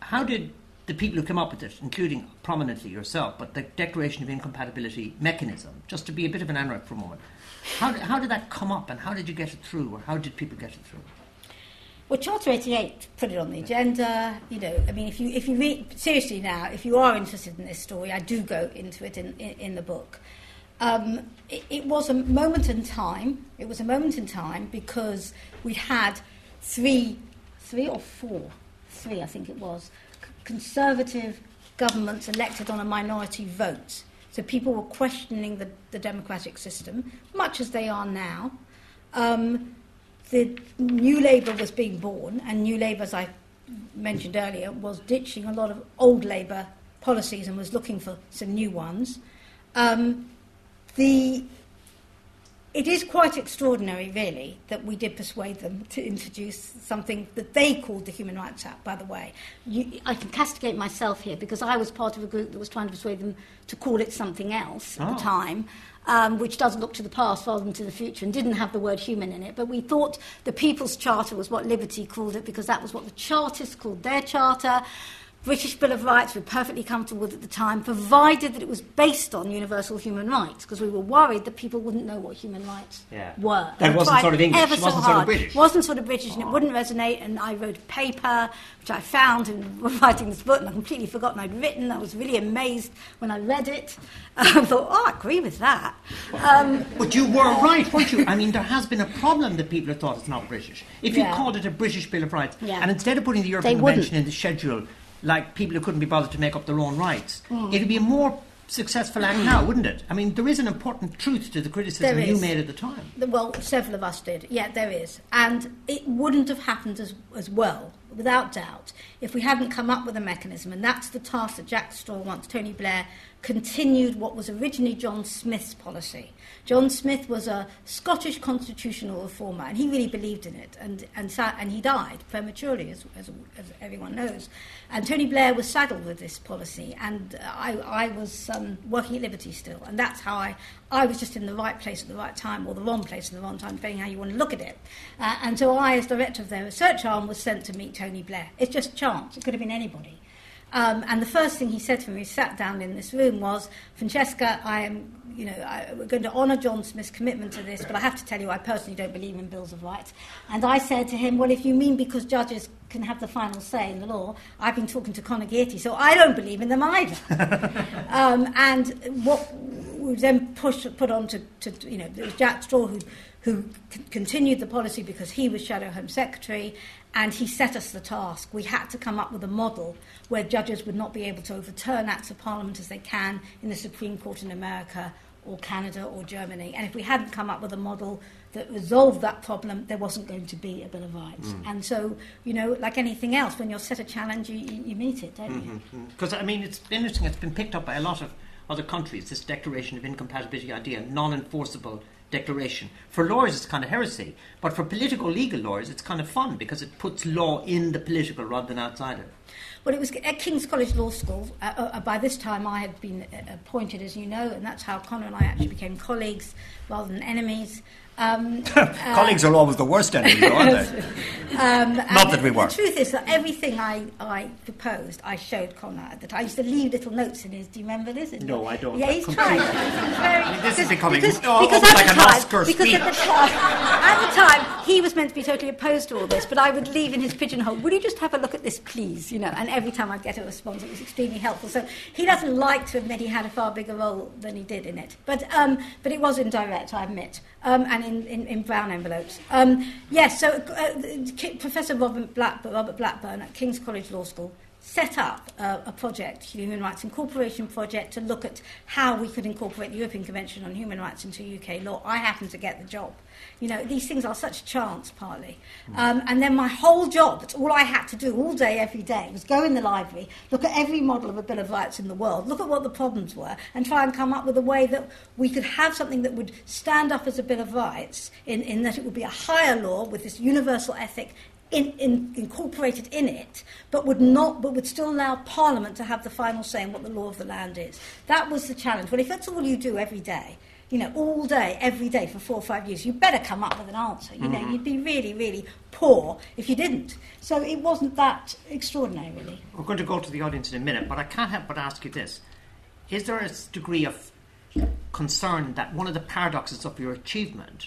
how did the people who came up with it, including prominently yourself, but the Declaration of Incompatibility mechanism, just to be a bit of an anorak for a moment. How, how did that come up and how did you get it through or how did people get it through? Well, Charter 88 put it on the agenda. You know, I mean, if you, if you read, seriously now, if you are interested in this story, I do go into it in, in, in the book. Um, it, it was a moment in time. It was a moment in time because we had three, three or four, three, I think it was, conservative governments elected on a minority vote. So people were questioning the, the democratic system, much as they are now. Um, the New Labour was being born, and New Labour, as I mentioned earlier, was ditching a lot of old Labour policies and was looking for some new ones. Um, the it is quite extraordinary, really, that we did persuade them to introduce something that they called the Human Rights Act, by the way. You, I can castigate myself here because I was part of a group that was trying to persuade them to call it something else at oh. the time. Um, which does look to the past rather than to the future and didn't have the word human in it. But we thought the People's Charter was what Liberty called it because that was what the Chartists called their charter. British Bill of Rights we were perfectly comfortable with at the time, provided that it was based on universal human rights, because we were worried that people wouldn't know what human rights yeah. were. That wasn't sort of English, ever wasn't so sort of British. wasn't sort of British, and it wouldn't resonate. And I wrote a paper, which I found in writing this book, and I completely forgotten I'd written. I was really amazed when I read it. I thought, oh, I agree with that. Um, but you were right, weren't you? I mean, there has been a problem that people have thought it's not British. If you yeah. called it a British Bill of Rights, yeah. and instead of putting the European Convention in the schedule, like people who couldn't be bothered to make up their own rights. Mm. It would be a more successful act now, wouldn't it? I mean, there is an important truth to the criticism you made at the time. Well, several of us did. Yeah, there is. And it wouldn't have happened as, as well, without doubt, if we hadn't come up with a mechanism. And that's the task that Jack Straw wants. Tony Blair continued what was originally John Smith's policy. John Smith was a Scottish constitutional reformer, and he really believed in it. And, and, and he died prematurely, as, as, as everyone knows. And Tony Blair was saddled with this policy, and I, I was um, working at Liberty still. And that's how I, I was just in the right place at the right time, or the wrong place at the wrong time, depending how you want to look at it. Uh, and so I, as director of their research arm, was sent to meet Tony Blair. It's just chance. It could have been anybody. Um, and the first thing he said to me, he sat down in this room, was, Francesca, I am, you know, I, we're going to honour John Smith's commitment to this, but I have to tell you, I personally don't believe in bills of rights. And I said to him, well, if you mean because judges can have the final say in the law, I've been talking to Conor Gearty, so I don't believe in them either. um, and what we then pushed, put on to, to, you know, it was Jack Straw who, who continued the policy because he was Shadow Home Secretary, and he set us the task. We had to come up with a model where judges would not be able to overturn acts of parliament as they can in the Supreme Court in America or Canada or Germany. And if we hadn't come up with a model that resolved that problem, there wasn't going to be a Bill of Rights. Mm. And so, you know, like anything else, when you're set a challenge, you, you, you meet it, don't you? Mm-hmm, mm-hmm. Because, I mean, it's interesting, it's been picked up by a lot of other countries, this declaration of incompatibility idea, non enforceable declaration. For lawyers, it's kind of heresy, but for political legal lawyers, it's kind of fun because it puts law in the political rather than outside it. Well, it was at King's College Law School. Uh, uh, by this time, I had been uh, appointed, as you know, and that's how Conor and I actually became colleagues rather than enemies. Um, Colleagues are always the worst enemies, aren't they? Um, Not that we the, were. The truth is that everything I, I proposed, I showed Conor at the time. I used to leave little notes in his. Do you remember this? No, I don't. Yeah, he's trying. He's very, this is becoming because, almost because at like the an time, Oscar because speech. At the, time, at the time, he was meant to be totally opposed to all this, but I would leave in his pigeonhole. Would you just have a look at this, please? You know, and every time I'd get a response, it was extremely helpful. So he doesn't like to admit he had a far bigger role than he did in it, but um, but it was indirect, I admit, um, and in, in, in brown envelopes. Um, yes, so uh, Professor Robert Blackburn, Robert Blackburn at King's College Law School set up uh, a project, Human Rights Incorporation Project, to look at how we could incorporate the European Convention on Human Rights into UK law. I happened to get the job. You know, these things are such a chance, partly. Um, and then my whole job, that's all I had to do all day, every day, was go in the library, look at every model of a Bill of Rights in the world, look at what the problems were, and try and come up with a way that we could have something that would stand up as a Bill of Rights, in, in that it would be a higher law with this universal ethic in, in, incorporated in it, but would not, but would still allow Parliament to have the final say in what the law of the land is. That was the challenge. Well, if that's all you do every day, you know, all day, every day for four or five years, you better come up with an answer. You know, mm-hmm. you'd be really, really poor if you didn't. So it wasn't that extraordinary, really. We're going to go to the audience in a minute, but I can't help but ask you this. Is there a degree of concern that one of the paradoxes of your achievement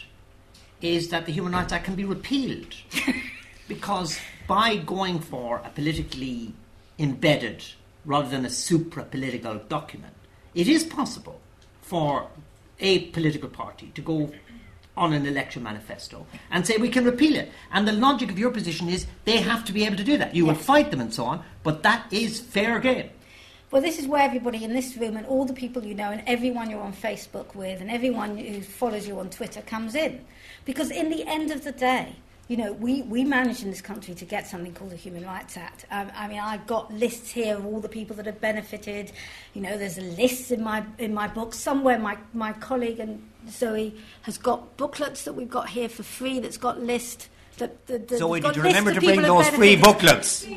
is that the Human Rights Act can be repealed? because by going for a politically embedded rather than a supra political document, it is possible for a political party to go on an election manifesto and say we can repeal it. And the logic of your position is they have to be able to do that. You will fight them and so on, but that is fair game. Well, this is where everybody in this room and all the people you know and everyone you're on Facebook with and everyone who follows you on Twitter comes in. Because in the end of the day, you know, we, we managed in this country to get something called the Human Rights Act. Um, I mean, I've got lists here of all the people that have benefited. You know, there's a list in my in my book somewhere. My my colleague and Zoe has got booklets that we've got here for free. That's got list. That, that Zoe, did you remember to bring those free booklets?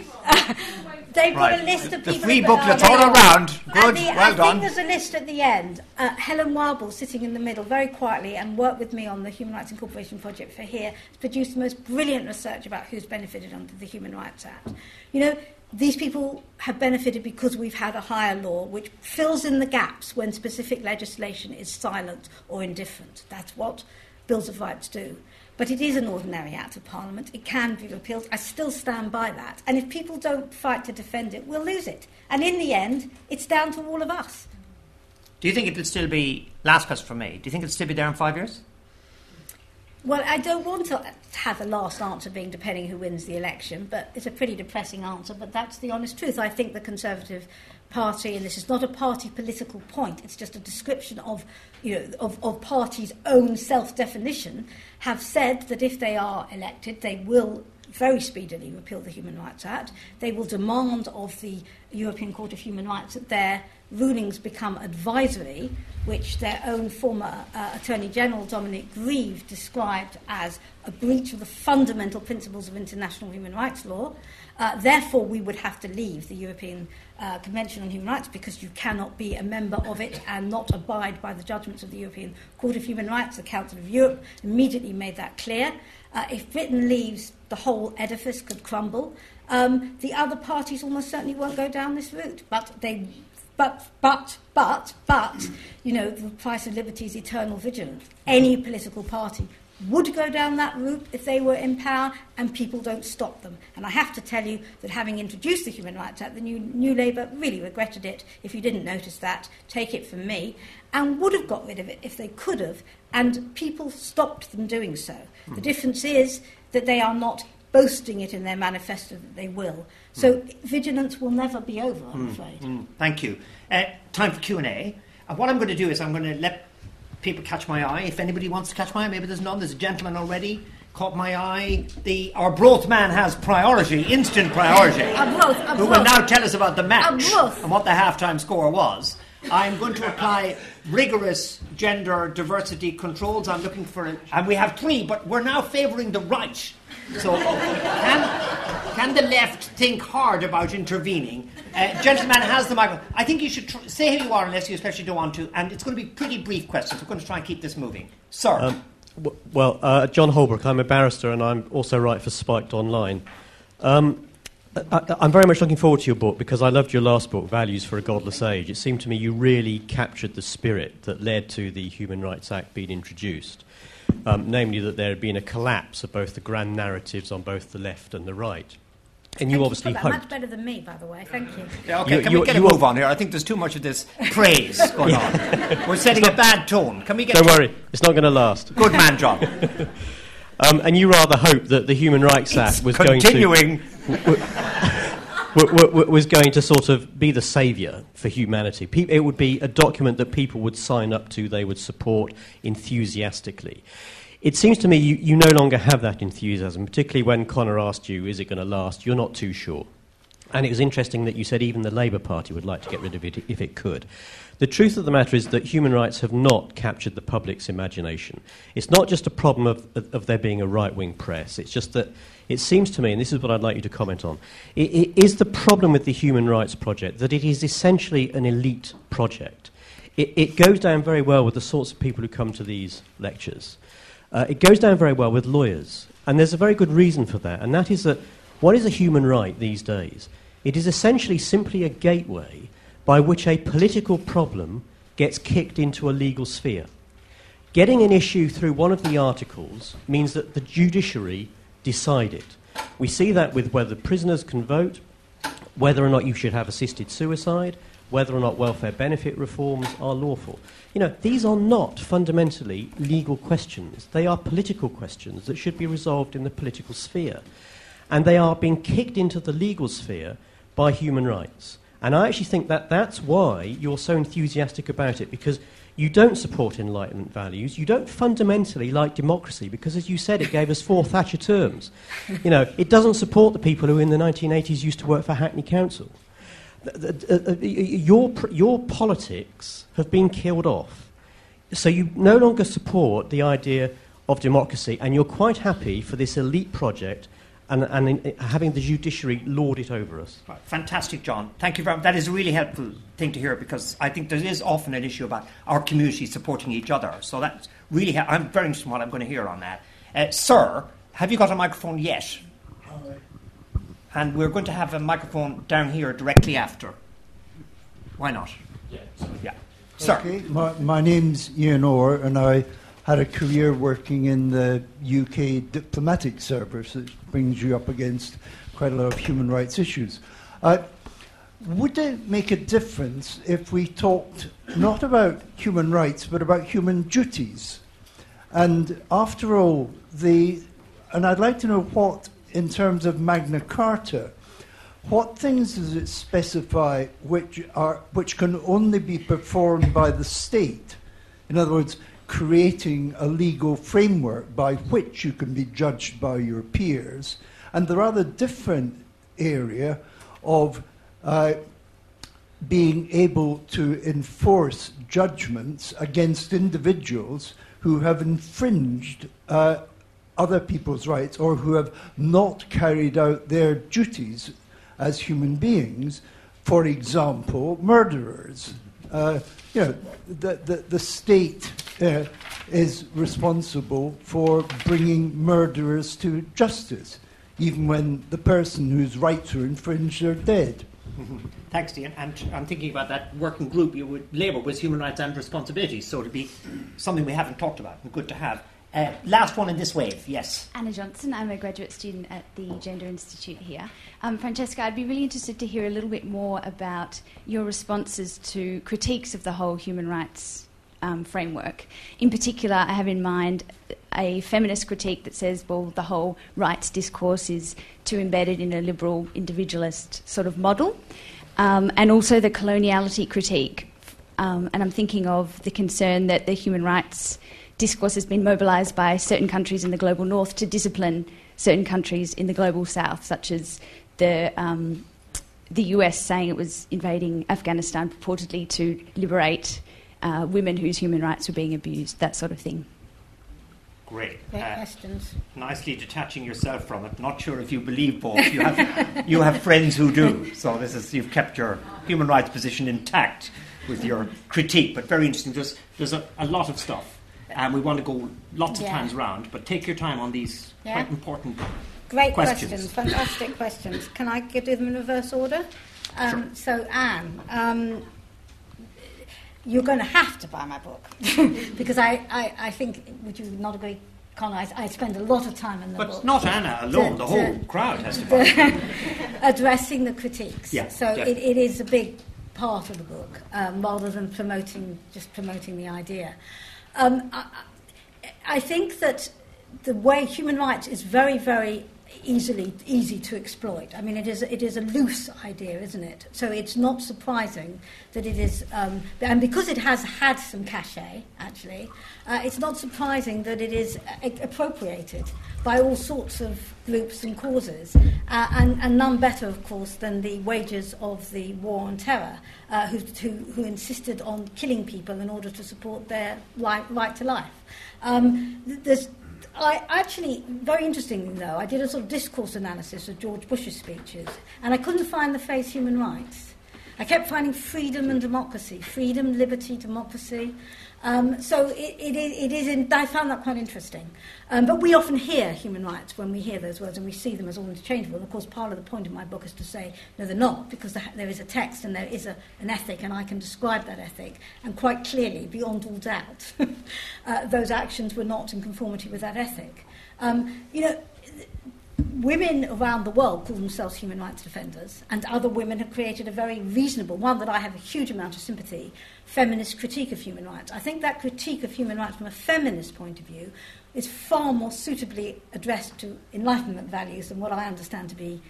They've got Right. a list of The people. free booklets all around. Good, the- well I done. think there's a list at the end. Uh, Helen Wildbore, sitting in the middle, very quietly, and worked with me on the Human Rights Incorporation project for here, has produced the most brilliant research about who's benefited under the Human Rights Act. You know, these people have benefited because we've had a higher law which fills in the gaps when specific legislation is silent or indifferent. That's what Bills of Rights do. But it is an ordinary act of Parliament. It can be repealed. I still stand by that. And if people don't fight to defend it, we'll lose it. And in the end, it's down to all of us. Do you think it'll still be, last question from me, do you think it'll still be there in five years? Well, I don't want to have the last answer being depending who wins the election, but it's a pretty depressing answer, but that's the honest truth. I think the Conservative party, and this is not a party political point, it's just a description of, you know, of, of parties' own self definition, have said that if they are elected, they will very speedily repeal the Human Rights Act. They will demand of the European Court of Human Rights that their rulings become advisory, which their own former uh, Attorney General Dominic Grieve described as a breach of the fundamental principles of international human rights law. Uh, therefore, we would have to leave the European uh, Convention on Human Rights because you cannot be a member of it and not abide by the judgments of the European Court of Human Rights. The Council of Europe immediately made that clear. Uh, if Britain leaves, the whole edifice could crumble. Um, the other parties almost certainly won't go down this route, but they. But, but, but, but, you know, the price of liberty is eternal vigilance. Any political party would go down that route if they were in power, and people don't stop them. And I have to tell you that having introduced the Human Rights Act, the New, New Labour really regretted it. If you didn't notice that, take it from me, and would have got rid of it if they could have, and people stopped them doing so. Mm. The difference is that they are not boasting it in their manifesto that they will. So mm. vigilance will never be over, I'm mm. afraid. Hmm. Thank you. Uh, time for Q&A. And what I'm going to do is I'm going to let people catch my eye. If anybody wants to catch my eye, maybe there's none. There's a gentleman already caught my eye. The our broth man has priority, instant priority. who will now tell us about the match and what the halftime score was. I'm going to apply rigorous gender diversity controls. I'm looking for, a, and we have three, but we're now favouring the right. So, can, can the left think hard about intervening? Uh, gentleman has the microphone. I think you should tr- say who you are, unless you especially don't want to. And it's going to be pretty brief questions. We're going to try and keep this moving, sir. Um, w- well, uh, John Holbrook. I'm a barrister, and I'm also write for Spiked Online. Um, I, am very much looking forward to your book because I loved your last book, Values for a Godless Age. It seemed to me you really captured the spirit that led to the Human Rights Act being introduced, um, namely that there had been a collapse of both the grand narratives on both the left and the right. And you Thank obviously you hoped. Much better than me, by the way. Thank you. Yeah, okay, you, can you, we get a move on here? I think there's too much of this praise going on. We're setting a bad tone. Can we get? Don't worry, it's not going to last. Good man, John. um, and you rather hoped that the Human Rights Act was continuing. going to was going to sort of be the saviour for humanity. It would be a document that people would sign up to, they would support enthusiastically. It seems to me you, you no longer have that enthusiasm, particularly when Conor asked you, is it going to last? You're not too sure. And it was interesting that you said even the Labour Party would like to get rid of it if it could. The truth of the matter is that human rights have not captured the public's imagination. It's not just a problem of, of, of there being a right wing press, it's just that it seems to me, and this is what I'd like you to comment on, it, it is the problem with the Human Rights Project that it is essentially an elite project. It, it goes down very well with the sorts of people who come to these lectures. Uh, it goes down very well with lawyers. And there's a very good reason for that, and that is that what is a human right these days? It is essentially simply a gateway by which a political problem gets kicked into a legal sphere. Getting an issue through one of the articles means that the judiciary decide it. We see that with whether prisoners can vote, whether or not you should have assisted suicide, whether or not welfare benefit reforms are lawful. You know, these are not fundamentally legal questions. They are political questions that should be resolved in the political sphere. And they are being kicked into the legal sphere by human rights. And I actually think that that's why you're so enthusiastic about it, because you don't support Enlightenment values. You don't fundamentally like democracy because, as you said, it gave us four Thatcher terms. You know, it doesn't support the people who in the 1980s used to work for Hackney Council. Uh, uh, your, your politics have been killed off. So you no longer support the idea of democracy, and you're quite happy for this elite project and, and in, having the judiciary lord it over us. Right. Fantastic, John. Thank you very much. That is a really helpful thing to hear because I think there is often an issue about our community supporting each other. So that's really, ha- I'm very interested in what I'm going to hear on that. Uh, sir, have you got a microphone yet? And we're going to have a microphone down here directly after. Why not? Yeah. Yeah. Sir. My, my name's Ian Orr, and I had a career working in the UK diplomatic service, which brings you up against quite a lot of human rights issues. Uh, would it make a difference if we talked not about human rights but about human duties? And after all, the and I'd like to know what, in terms of Magna Carta, what things does it specify which, are, which can only be performed by the state? In other words, creating a legal framework by which you can be judged by your peers, and the rather different area of uh, being able to enforce judgments against individuals who have infringed uh, other people's rights or who have not carried out their duties as human beings. For example, murderers. Uh, you know, the, the, the state uh, is responsible for bringing murderers to justice, even when the person whose rights are infringed are dead. Thanks, Dean. And I'm thinking about that working group you would labour with human rights and responsibilities, so to be something we haven't talked about and good to have. Uh, last one in this wave, yes. Anna Johnson, I'm a graduate student at the Gender Institute here. Um, Francesca, I'd be really interested to hear a little bit more about your responses to critiques of the whole human rights um, framework. In particular, I have in mind a feminist critique that says, well, the whole rights discourse is too embedded in a liberal individualist sort of model, um, and also the coloniality critique. Um, and I'm thinking of the concern that the human rights discourse has been mobilised by certain countries in the global north to discipline certain countries in the global south, such as the um, the US saying it was invading Afghanistan purportedly to liberate uh, women whose human rights were being abused, that sort of thing. Great. Great Uh, questions. nicely detaching yourself from it. Not sure if you believe both. You have, you have friends who do. So this is you've kept your human rights position intact with your critique. But very interesting. There's there's a, a lot of stuff, and we want to go lots of Yeah. times round. But take your time on these Yeah. quite important. Great Questions. questions. fantastic questions. Can I give them in reverse order? Um, So, Anne, um, you're going to have to buy my book because I, I, I think, would you not agree, Conor? I, I spend a lot of time in the But book. But not Anna alone. The To- whole crowd has to buy. addressing the critiques. Yeah, so it, it is a big part of the book, um, rather than promoting just promoting the idea. Um, I, I think that the way human rights is very, very easily easy to exploit. I mean, it is it is a loose idea, isn't it? So it's not surprising that it is, um, and because it has had some cachet, actually, uh, it's not surprising that it is uh, appropriated by all sorts of groups and causes, uh, and, and none better, of course, than the wages of the war on terror, uh, who, who, who insisted on killing people in order to support their right, right to life. Um, th- there's, I actually, very interestingly though, I did a sort of discourse analysis of George Bush's speeches, and I couldn't find the phrase human rights. I kept finding freedom and democracy, freedom, liberty, democracy. Um, so it, it, it is in, I found that quite interesting. Um, but we often hear human rights when we hear those words and we see them as all interchangeable. And of course, part of the point of my book is to say, no, they're not, because there there is a text and there is a, an ethic, and I can describe that ethic. And quite clearly, beyond all doubt, uh, those actions were not in conformity with that ethic. Um, you know, women around the world call themselves human rights defenders, and other women have created a very reasonable, one that I have a huge amount of sympathy, feminist critique of human rights. I think that critique of human rights from a feminist point of view is far more suitably addressed to Enlightenment values than what I understand to be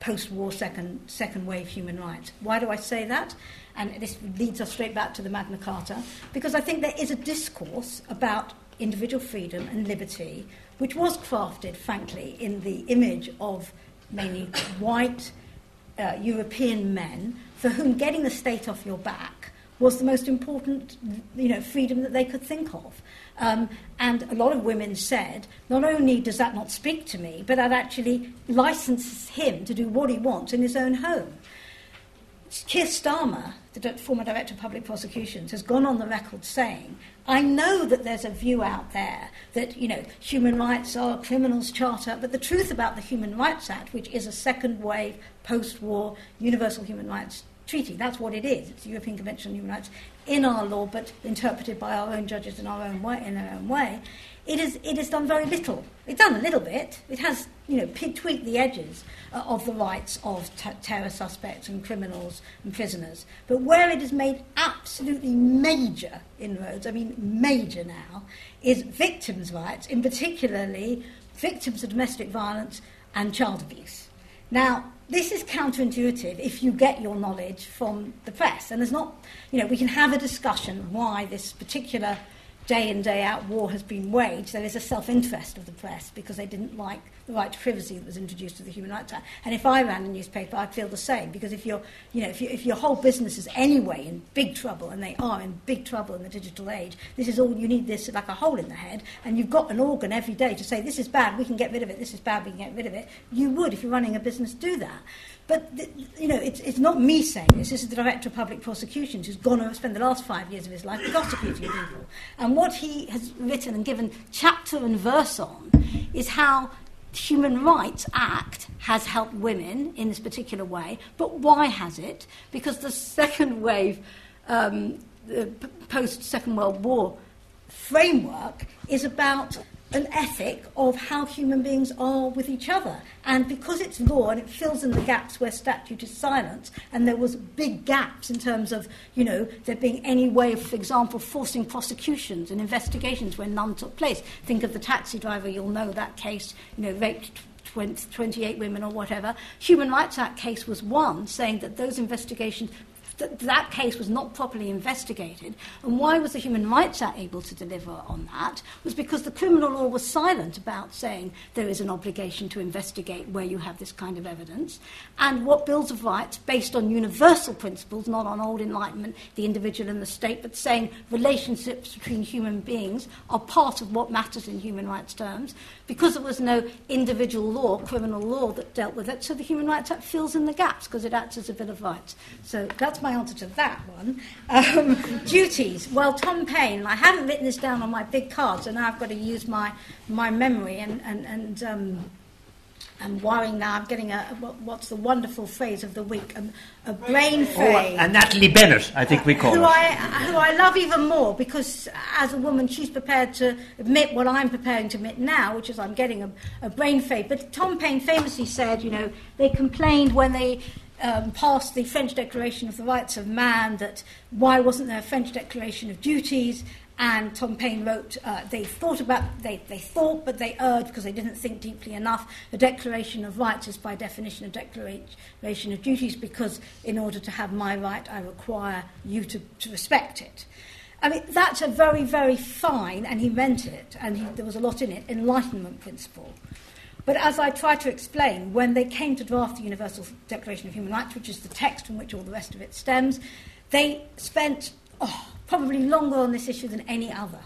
post-war second, second wave human rights. Why do I say that? And this leads us straight back to the Magna Carta, because I think there is a discourse about individual freedom and liberty, which was crafted, frankly, in the image of mainly white uh, European men, for whom getting the state off your back was the most important, you know, freedom that they could think of. Um, and a lot of women said, not only does that not speak to me, but that actually licenses him to do what he wants in his own home. Keir Starmer, the former Director of Public Prosecutions, has gone on the record saying, I know that there's a view out there that, you know, human rights are a criminals charter, but the truth about the Human Rights Act, which is a second wave, post-war, universal human rights treaty, that's what it is. It's the European Convention on Human Rights in our law, but interpreted by our own judges in our own way, in their own way. It, is, it has done very little. It's done a little bit. It has, you know, p- tweaked the edges uh, of the rights of t- terror suspects and criminals and prisoners. But where it has made absolutely major inroads, I mean major now, is victims' rights, in particularly victims of domestic violence and child abuse. Now, this is counterintuitive if you get your knowledge from the press. And there's not, you know, we can have a discussion why this particular day in, day out war has been waged. There is a self interest of the press because they didn't like the right to privacy that was introduced to the Human Rights Act. And if I ran a newspaper, I'd feel the same because if, you're, you know, if, you, if your whole business is anyway in big trouble, and they are in big trouble in the digital age, this is all you need this like a hole in the head, and you've got an organ every day to say, this is bad, we can get rid of it, this is bad, we can get rid of it. You would, if you're running a business, do that. But, you know, it's, it's not me saying this. This is the Director of Public Prosecutions who's gone to spend the last five years of his life prosecuting people. And what he has written and given chapter and verse on is how Human Rights Act has helped women in this particular way. But why has it? Because the second wave, um, the post Second World War framework is about an ethic of how human beings are with each other. And because it's law and it fills in the gaps where statute is silent, and there was big gaps in terms of, you know, there being any way of, for example, forcing prosecutions and investigations where none took place. Think of the taxi driver, you'll know that case, you know, raped 20, 28 women or whatever. Human Rights Act case was one, saying that those investigations that that case was not properly investigated. And why was the Human Rights Act able to deliver on that? Was because the criminal law was silent about saying there is an obligation to investigate where you have this kind of evidence. And what Bills of Rights, based on universal principles, not on old Enlightenment, the individual and the state, but saying relationships between human beings are part of what matters in human rights terms, because there was no individual law, criminal law, that dealt with it, so the Human Rights Act fills in the gaps because it acts as a Bill of Rights. So that's my answer to that one. Um, duties. Well, Tom Paine, I haven't written this down on my big card, so now I've got to use my, my memory and, and, and um, I'm worrying now. I'm getting a what's the wonderful phrase of the week? A, a brain Oh, phrase. and Natalie Bennett, I think we call who her. I, who I love even more because as a woman she's prepared to admit what I'm preparing to admit now, which is I'm getting a, a brain fade. But Tom Paine famously said, you know, they complained when they um, passed the French Declaration of the Rights of Man that why wasn't there a French Declaration of Duties? And Tom Paine wrote, uh, they thought about, they, they thought, but they erred because they didn't think deeply enough. A declaration of rights is by definition a declaration of duties because in order to have my right, I require you to, to respect it. I mean, that's a very, very fine, and he meant it, and he, there was a lot in it, enlightenment principle. But as I tried to explain, when they came to draft the Universal Declaration of Human Rights, which is the text from which all the rest of it stems, they spent oh, probably longer on this issue than any other.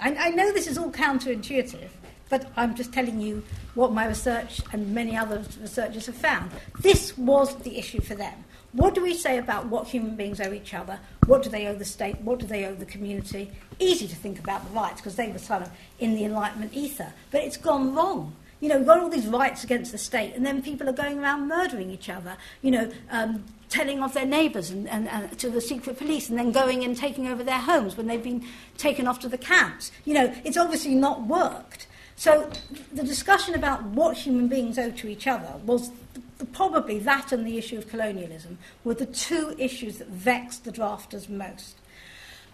I, I know this is all counterintuitive, but I'm just telling you what my research and many other researchers have found. This was the issue for them. What do we say about what human beings owe each other? What do they owe the state? What do they owe the community? Easy to think about the rights because they were sort of in the Enlightenment ether. But it's gone wrong. You know, we've got all these rights against the state, and then people are going around murdering each other, you know, um, telling off their neighbours and, and, and to the secret police, and then going and taking over their homes when they've been taken off to the camps. You know, it's obviously not worked. So the discussion about what human beings owe to each other was probably that and the issue of colonialism were the two issues that vexed the drafters most.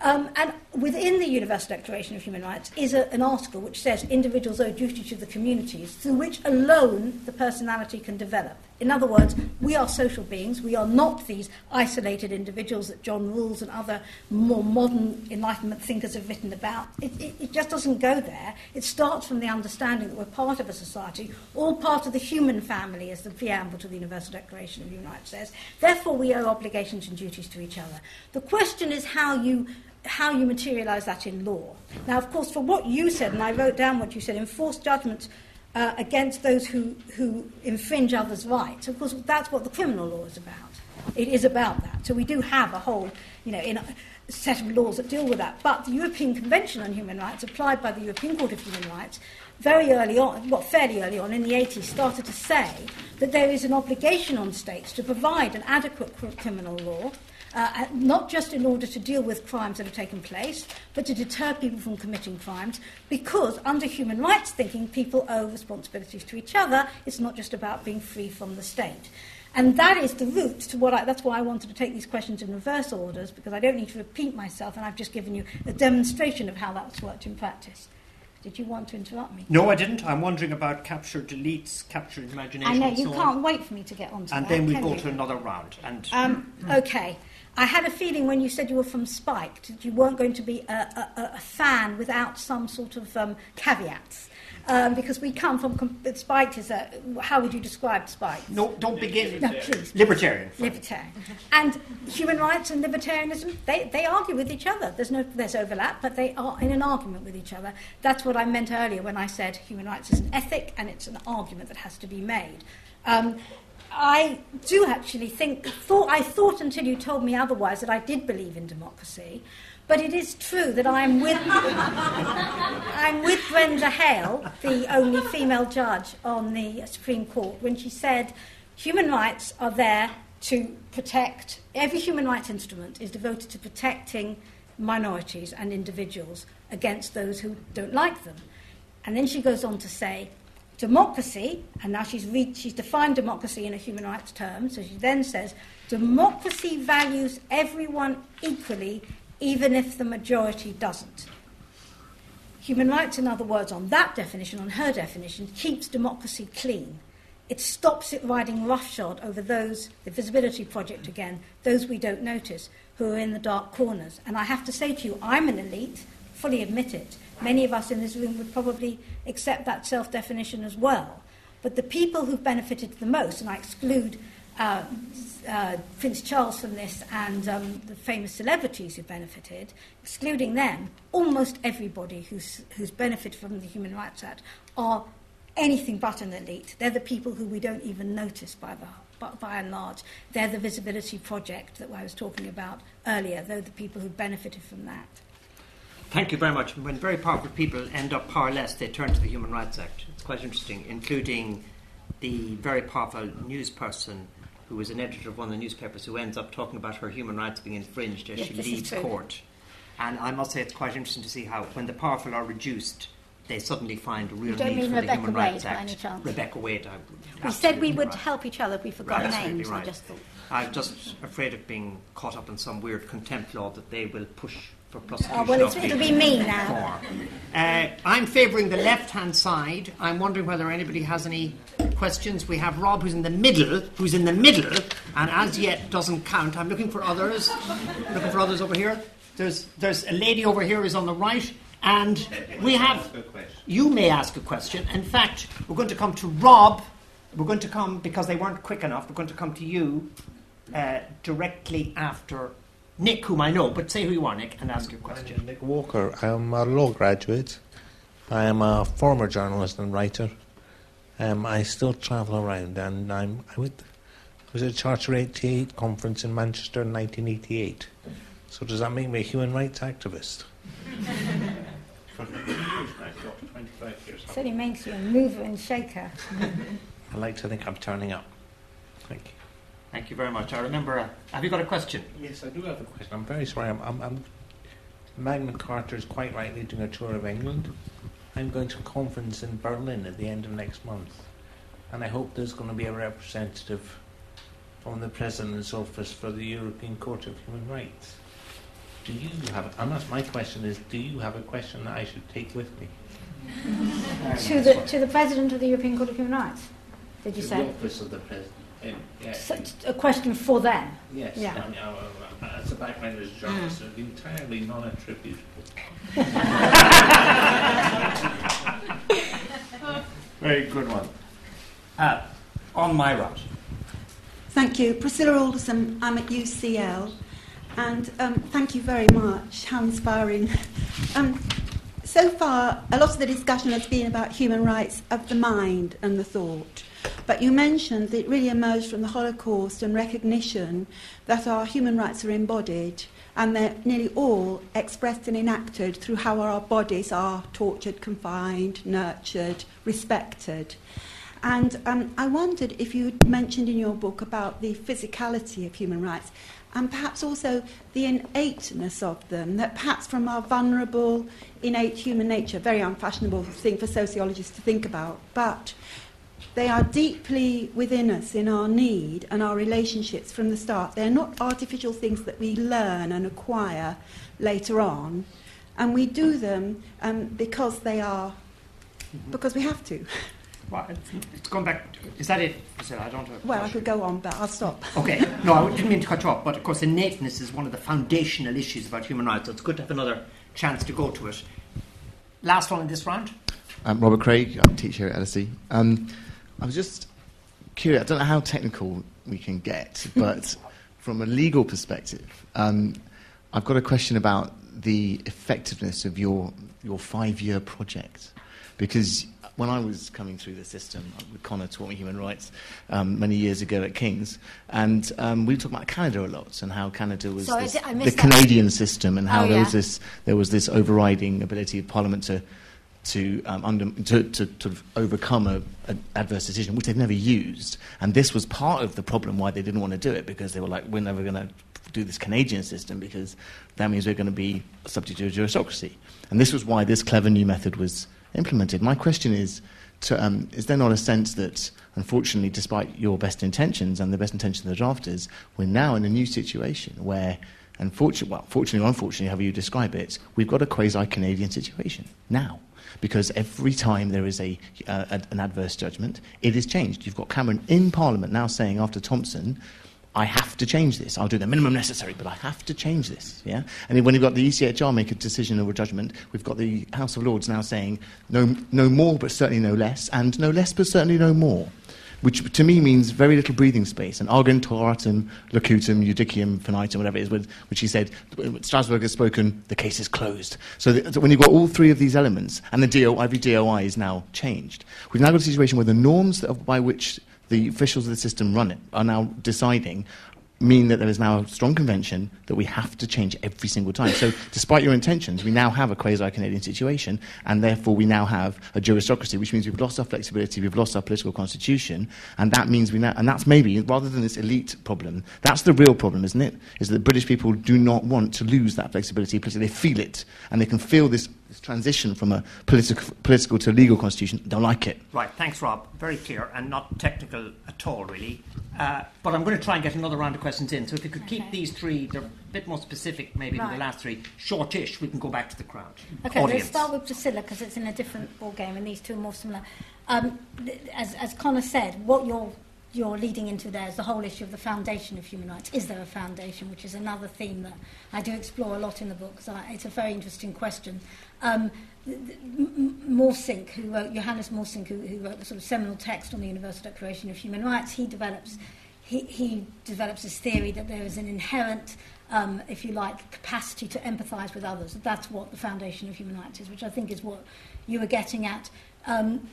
Um, and within the Universal Declaration of Human Rights is a, an article which says individuals owe duty to the communities through which alone the personality can develop. In other words, we are social beings. We are not these isolated individuals that John Rawls and other more modern Enlightenment thinkers have written about. It, it, it just doesn't go there. It starts from the understanding that we're part of a society, all part of the human family, as the preamble to the Universal Declaration of Human Rights says. Therefore, we owe obligations and duties to each other. The question is how you how you materialise that in law. Now, of course, for what you said, and I wrote down what you said, enforce judgments uh, against those who, who infringe others' rights. Of course, that's what the criminal law is about. It is about that. So we do have a whole, you know, in set of laws that deal with that. But the European Convention on Human Rights, applied by the European Court of Human Rights, very early on, well, fairly early on in the 80s, started to say that there is an obligation on states to provide an adequate criminal law uh, not just in order to deal with crimes that have taken place, but to deter people from committing crimes, because under human rights thinking, people owe responsibilities to each other. It's not just about being free from the state. And that is the route to what I, that's why I wanted to take these questions in reverse orders, because I don't need to repeat myself, and I've just given you a demonstration of how that's worked in practice. Did you want to interrupt me? No, I didn't. I'm wondering about capture deletes, capture imagination. I know you so can't on. wait for me to get onto And that. And then we go you? to another round. And Um, okay. I had a feeling when you said you were from Spike that you weren't going to be a, a, a- fan without some sort of um, caveats. Um, because we come from. Com- Spike is a. How would you describe Spike? no, don't begin. No, please. Libertarian. Libertarian. And human rights and libertarianism, they, they argue with each other. There's no there's overlap, but they are in an argument with each other. That's what I meant earlier when I said human rights is an ethic and it's an argument that has to be made. Um, I do actually think, thought, I thought until you told me otherwise that I did believe in democracy, but it is true that I'm with, I'm with Brenda Hale, the only female judge on the Supreme Court, when she said human rights are there to protect, every human rights instrument is devoted to protecting minorities and individuals against those who don't like them. And then she goes on to say, democracy, and now she's, re- she's defined democracy in a human rights term, so she then says, democracy values everyone equally, even if the majority doesn't. Human rights, in other words, on that definition, on her definition, keeps democracy clean. It stops it riding roughshod over those, the Visibility Project again, those we don't notice, who are in the dark corners. And I have to say to you, I'm an elite, fully admit it. Many of us in this room would probably accept that self definition as well. But the people who've benefited the most, and I exclude uh, uh, Prince Charles from this and um, the famous celebrities who benefited, excluding them, almost everybody who's, who's benefited from the Human Rights Act are anything but an elite. They're the people who we don't even notice by, the, by, by and large. They're the Visibility Project that I was talking about earlier. They're the people who benefited from that. Thank you very much. When very powerful people end up powerless, they turn to the Human Rights Act. It's quite interesting, including the very powerful news person who was an editor of one of the newspapers who ends up talking about her human rights being infringed as Yes, she leaves court. And I must say it's quite interesting to see how, when the powerful are reduced, they suddenly find a real don't need mean for Rebekah the Human Wade Rights by Act. Rebekah Wade. I, We said we would right. help each other if we forgot Right, names. I just thought. I'm just afraid of being caught up in some weird contempt law that they will push for prosecution. Oh, well, it's, it'll be me now. Uh, I'm favouring the left-hand side. I'm wondering whether anybody has any questions. We have Rob, who's in the middle, who's in the middle, and as yet doesn't count. I'm looking for others. looking for others over here. There's there's a lady over here who's on the right, and we have. You may ask a question. In fact, we're going to come to Rob. We're going to come because they weren't quick enough. We're going to come to you uh, directly after Nick, whom I know, but say who you are, Nick, and ask your question. Nick Walker. I'm a law graduate. I am a former journalist and writer. Um, I still travel around, and I'm, I went, was at Charter 88 conference in Manchester in 1988. So does that make me a human rights activist? Certainly makes you a mover and shaker. I like to think I'm turning up. Thank you. Thank you very much. I remember. Uh, have you got a question? Yes, I do have a question. I'm very sorry. I'm, I'm, I'm Magna Carta is quite rightly doing a tour of England. I'm going to a conference in Berlin at the end of next month, and I hope there's going to be a representative from the President's office for the European Court of Human Rights. Do you have? And that's my question: Is do you have a question that I should take with me? to, the, to the President of the European Court of Human Rights, did you To say? the office of the President. Yeah, So, a question for them. Yes, Yeah. I mean, uh, uh, as a background as a journalist, it's entirely non-attributable. Very good one. Uh, on my right. Thank you. Priscilla Alderson, I'm at UCL, and um, thank you very much. How inspiring. Um, so far, a lot of the discussion has been about human rights of the mind and the thought. But you mentioned that it really emerged from the Holocaust and recognition that our human rights are embodied and they're nearly all expressed and enacted through how our bodies are tortured, confined, nurtured, respected. And um, I wondered if you mentioned in your book about the physicality of human rights and perhaps also the innateness of them, that perhaps from our vulnerable, innate human nature, very unfashionable thing for sociologists to think about, but they are deeply within us in our need and our relationships from the start. They're not artificial things that we learn and acquire later on. and we do them um, because they are, because we have to. Well, it's, it's gone back. Is that it? Priscilla? I don't know. Well, I could go on, but I'll stop. Okay. No, I didn't mean to cut you off, but of course, innateness is one of the foundational issues about human rights, so it's good to have another chance to go to it. Last one in this round. I'm Robert Craig. I'm a teacher at LSE. Um, I was just curious. I don't know how technical we can get, but from a legal perspective, um, I've got a question about the effectiveness of your your five year project, because when I was coming through the system, Conor taught me human rights um, many years ago at King's, and um, we talked about Canada a lot and how Canada was Sorry, this, the that. Canadian system and how Oh, there yeah. was this there was this overriding ability of Parliament to to, um, under, to, to, to overcome a, an adverse decision, which they've never used. And this was part of the problem why they didn't want to do it, because they were like, we're never going to do this Canadian system, because that means we're going to be subject to a juristocracy. And this was why this clever new method was implemented. My question is, to, um, is there not a sense that, unfortunately, despite your best intentions and the best intentions of the drafters, we're now in a new situation where, unfortunately, well, fortunately or unfortunately, however you describe it, we've got a quasi-Canadian situation now. Because every time there is a, uh, an adverse judgment, it is changed. You've got Cameron in Parliament now saying, after Thompson, I have to change this. I'll do the minimum necessary, but I have to change this. Yeah. And when you've got the ECHR make a decision or a judgment, we've got the House of Lords now saying no, no more, but certainly no less, and no less, but certainly no more. Which to me means very little breathing space. And Argentoratum, locutum, judicium, finitum, whatever it is, which he said, Strasbourg has spoken, the case is closed. So, the, so when you've got all three of these elements, and the DO, every DOI is now changed, we've now got a situation where the norms by which the officials of the system run it are now deciding mean that there is now a strong convention that we have to change every single time. So, despite your intentions, we now have a quasi Canadian situation, and therefore we now have a juristocracy, which means we've lost our flexibility, we've lost our political constitution, and that means we now, and that's maybe, rather than this elite problem, that's the real problem, isn't it? Is that British people do not want to lose that flexibility politically. They feel it, and they can feel this, this transition from a political, political to a legal constitution. They don't like it. Right, thanks, Rob. Very clear and not technical at all, really. Uh, but I'm going to try and get another round of questions in. So if you could keep these three, they're a bit more specific, maybe than the last three, shortish, we can go back to the crowd. Okay, Audience. let's start with Priscilla because it's in a different ball game, and these two are more similar. Um, th- as, as Conor said, what you're you're leading into there is the whole issue of the foundation of human rights. Is there a foundation? Which is another theme that I do explore a lot in the book. So it's a very interesting question. Um, Morsink, who wrote Johannes Morsink, who, who wrote the sort of seminal text on the Universal Declaration of Human Rights, he develops he, he develops this theory that there is an inherent, um, if you like, capacity to empathise with others. That's what the foundation of human rights is, which I think is what you were getting at. Um,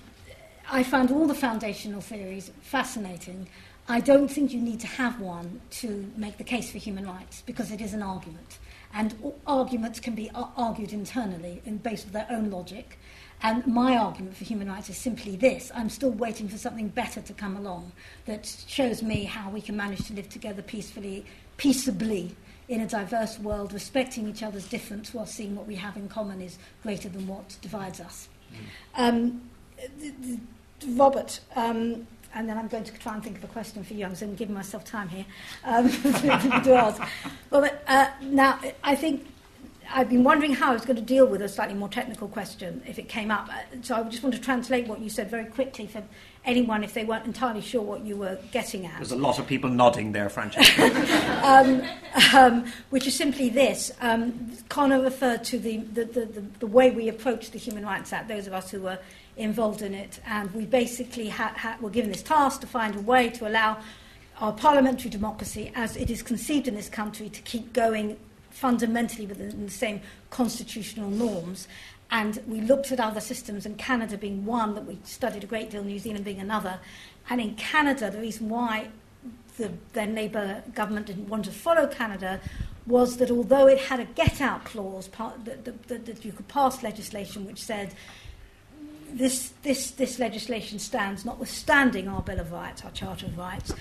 I found all the foundational theories fascinating. I don't think you need to have one to make the case for human rights because it is an argument. And arguments can be argued internally in based on their own logic. And my argument for human rights is simply this I'm still waiting for something better to come along that shows me how we can manage to live together peacefully, peaceably in a diverse world, respecting each other's difference while seeing what we have in common is greater than what divides us. Um, th- th- Robert, um, and then I'm going to try and think of a question for you. I'm going to give myself time here um, to ask. Robert, uh, now, I think I've been wondering how I was going to deal with a slightly more technical question if it came up. So I just want to translate what you said very quickly for anyone if they weren't entirely sure what you were getting at There's a lot of people nodding there, Francesca. um, um, which is simply this. Um, Conor referred to the, the, the, the, the way we approach the Human Rights Act, those of us who were involved in it, and we basically ha- ha- were given this task to find a way to allow our parliamentary democracy, as it is conceived in this country, to keep going fundamentally within the same constitutional norms. And we looked at other systems, and Canada being one that we studied a great deal, New Zealand being another. And in Canada, the reason why the then Labour government didn't want to follow Canada was that although it had a get out clause, part, that, that, that you could pass legislation which said this, this, this legislation stands notwithstanding our Bill of Rights, our Charter of Rights.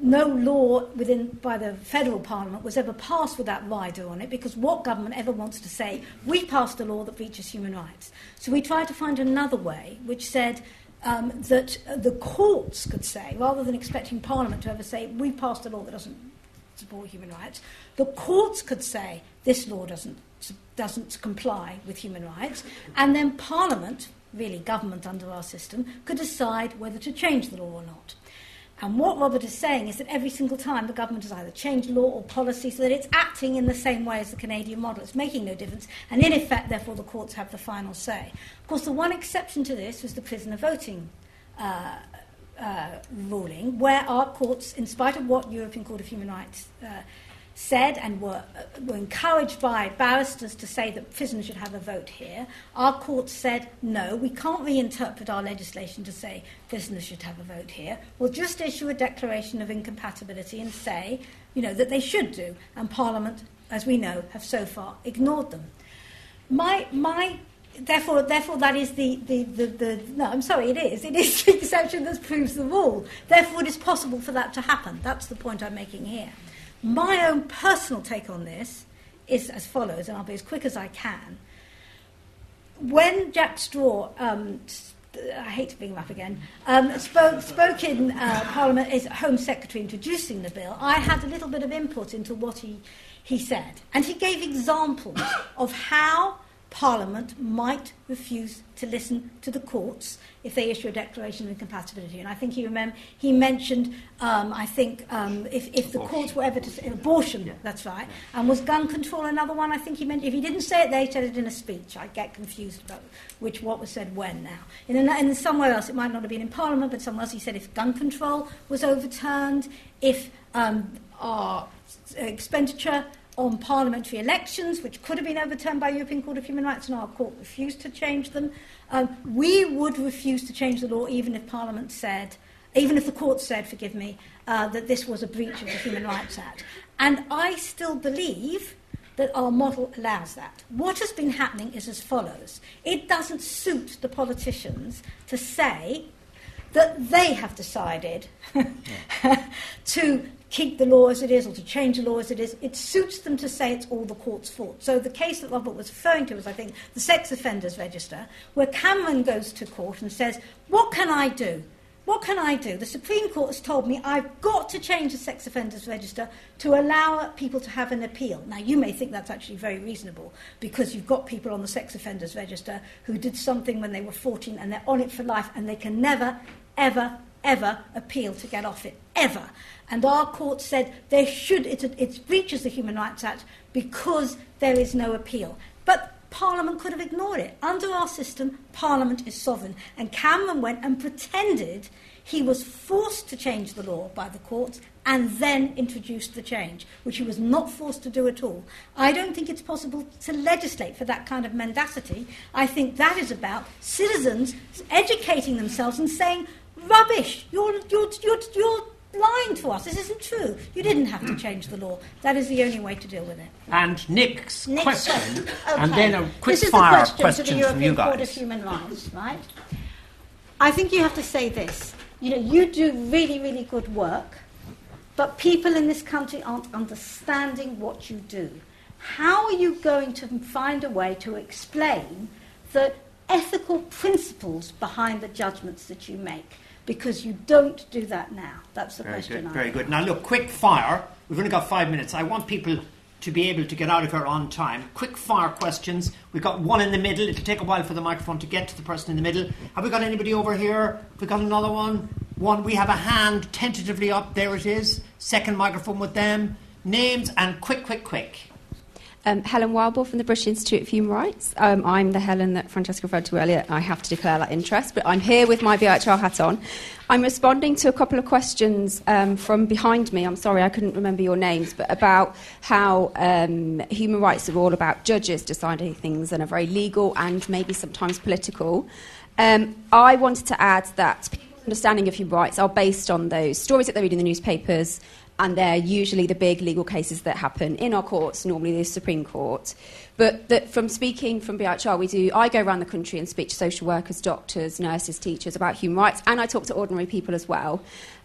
No law within, by the federal parliament was ever passed with that rider on it because what government ever wants to say, we passed a law that breaches human rights? So we tried to find another way which said um, that uh, the courts could say, rather than expecting parliament to ever say, we passed a law that doesn't support human rights. The courts could say this law doesn't doesn't comply with human rights, and then Parliament, really government under our system, could decide whether to change the law or not. And what Robert is saying is that every single time the government has either changed law or policy so that it's acting in the same way as the Canadian model. It's making no difference. And in effect, therefore, the courts have the final say. Of course, the one exception to this was the prisoner voting uh, uh, ruling, where our courts, in spite of what European Court of Human Rights uh, said and were, uh, were encouraged by barristers to say that prisoners should have a vote here, our court said no, we can't reinterpret our legislation to say prisoners should have a vote here. We'll just issue a declaration of incompatibility and say, you know, that they should do. And Parliament, as we know, have so far ignored them. My, my therefore, therefore, that is the, the, the, the, no, I'm sorry, it is. It is the exception that proves the rule. Therefore, it is possible for that to happen. That's the point I'm making here. My own personal take on this is as follows, and I'll be as quick as I can. When Jack Straw, um, I hate to bring him up again, um, spoke, spoke in uh, Parliament as Home Secretary introducing the bill, I had a little bit of input into what he, he said. And he gave examples of how Parliament might refuse to listen to the courts if they issue a declaration of incompatibility. And I think he, remember, he mentioned, um, I think, um, if, if the courts were ever to say abortion, yeah. that's right, and was gun control another one? I think he meant, if he didn't say it there, he said it in a speech. I get confused about which what was said when now. In, a, in somewhere else, it might not have been in Parliament, but somewhere else he said if gun control was overturned, if um, our expenditure on parliamentary elections, which could have been overturned by the European Court of Human Rights, and our court refused to change them. Um, we would refuse to change the law even if Parliament said, even if the court said, forgive me, uh, that this was a breach of the Human Rights Act. And I still believe that our model allows that. What has been happening is as follows it doesn't suit the politicians to say that they have decided to keep the law as it is or to change the law as it is. It suits them to say it's all the court's fault. So the case that Robert was referring to was, I think, the sex offenders register, where Cameron goes to court and says, What can I do? What can I do? The Supreme Court has told me I've got to change the sex offenders register to allow people to have an appeal. Now, you may think that's actually very reasonable because you've got people on the sex offenders register who did something when they were 14 and they're on it for life and they can never, ever, ever appeal to get off it, ever. And our court said there should, it, it breaches the Human Rights Act because there is no appeal. But Parliament could have ignored it. Under our system, Parliament is sovereign. And Cameron went and pretended he was forced to change the law by the courts and then introduced the change, which he was not forced to do at all. I don't think it's possible to legislate for that kind of mendacity. I think that is about citizens educating themselves and saying, rubbish, you're, you're, you're, you're lying to us. This isn't true. You didn't have to change the law. That is the only way to deal with it. And Nick's, Nick's question, okay. and then a quick this fire question, to the from you European Court of Human Rights, right? I think you have to say this. You know, you do really, really good work, but people in this country aren't understanding what you do. How are you going to find a way to explain the ethical principles behind the judgments that you make? Because you don't do that now. That's the very question. Good, I very good. Now, look, quick fire. We've only got five minutes. I want people to be able to get out of here on time. Quick fire questions. We've got one in the middle. It'll take a while for the microphone to get to the person in the middle. Have we got anybody over here? Have we got another one? One. We have a hand tentatively up. There it is. Second microphone with them. Names and quick, quick, quick. Um, Helen Wildbore from the British Institute of Human Rights. Um, I'm the Helen that Francesca referred to earlier. I have to declare that interest, but I'm here with my BIHR hat on. I'm responding to a couple of questions um, from behind me. I'm sorry, I couldn't remember your names, but about how um, human rights are all about judges deciding things and are very legal and maybe sometimes political. Um, I wanted to add that people's understanding of human rights are based on those stories that they read in the newspapers and they're usually the big legal cases that happen in our courts, normally the Supreme Court. But that from speaking from BIHR, we do, I go around the country and speak to social workers, doctors, nurses, teachers about human rights, and I talk to ordinary people as well.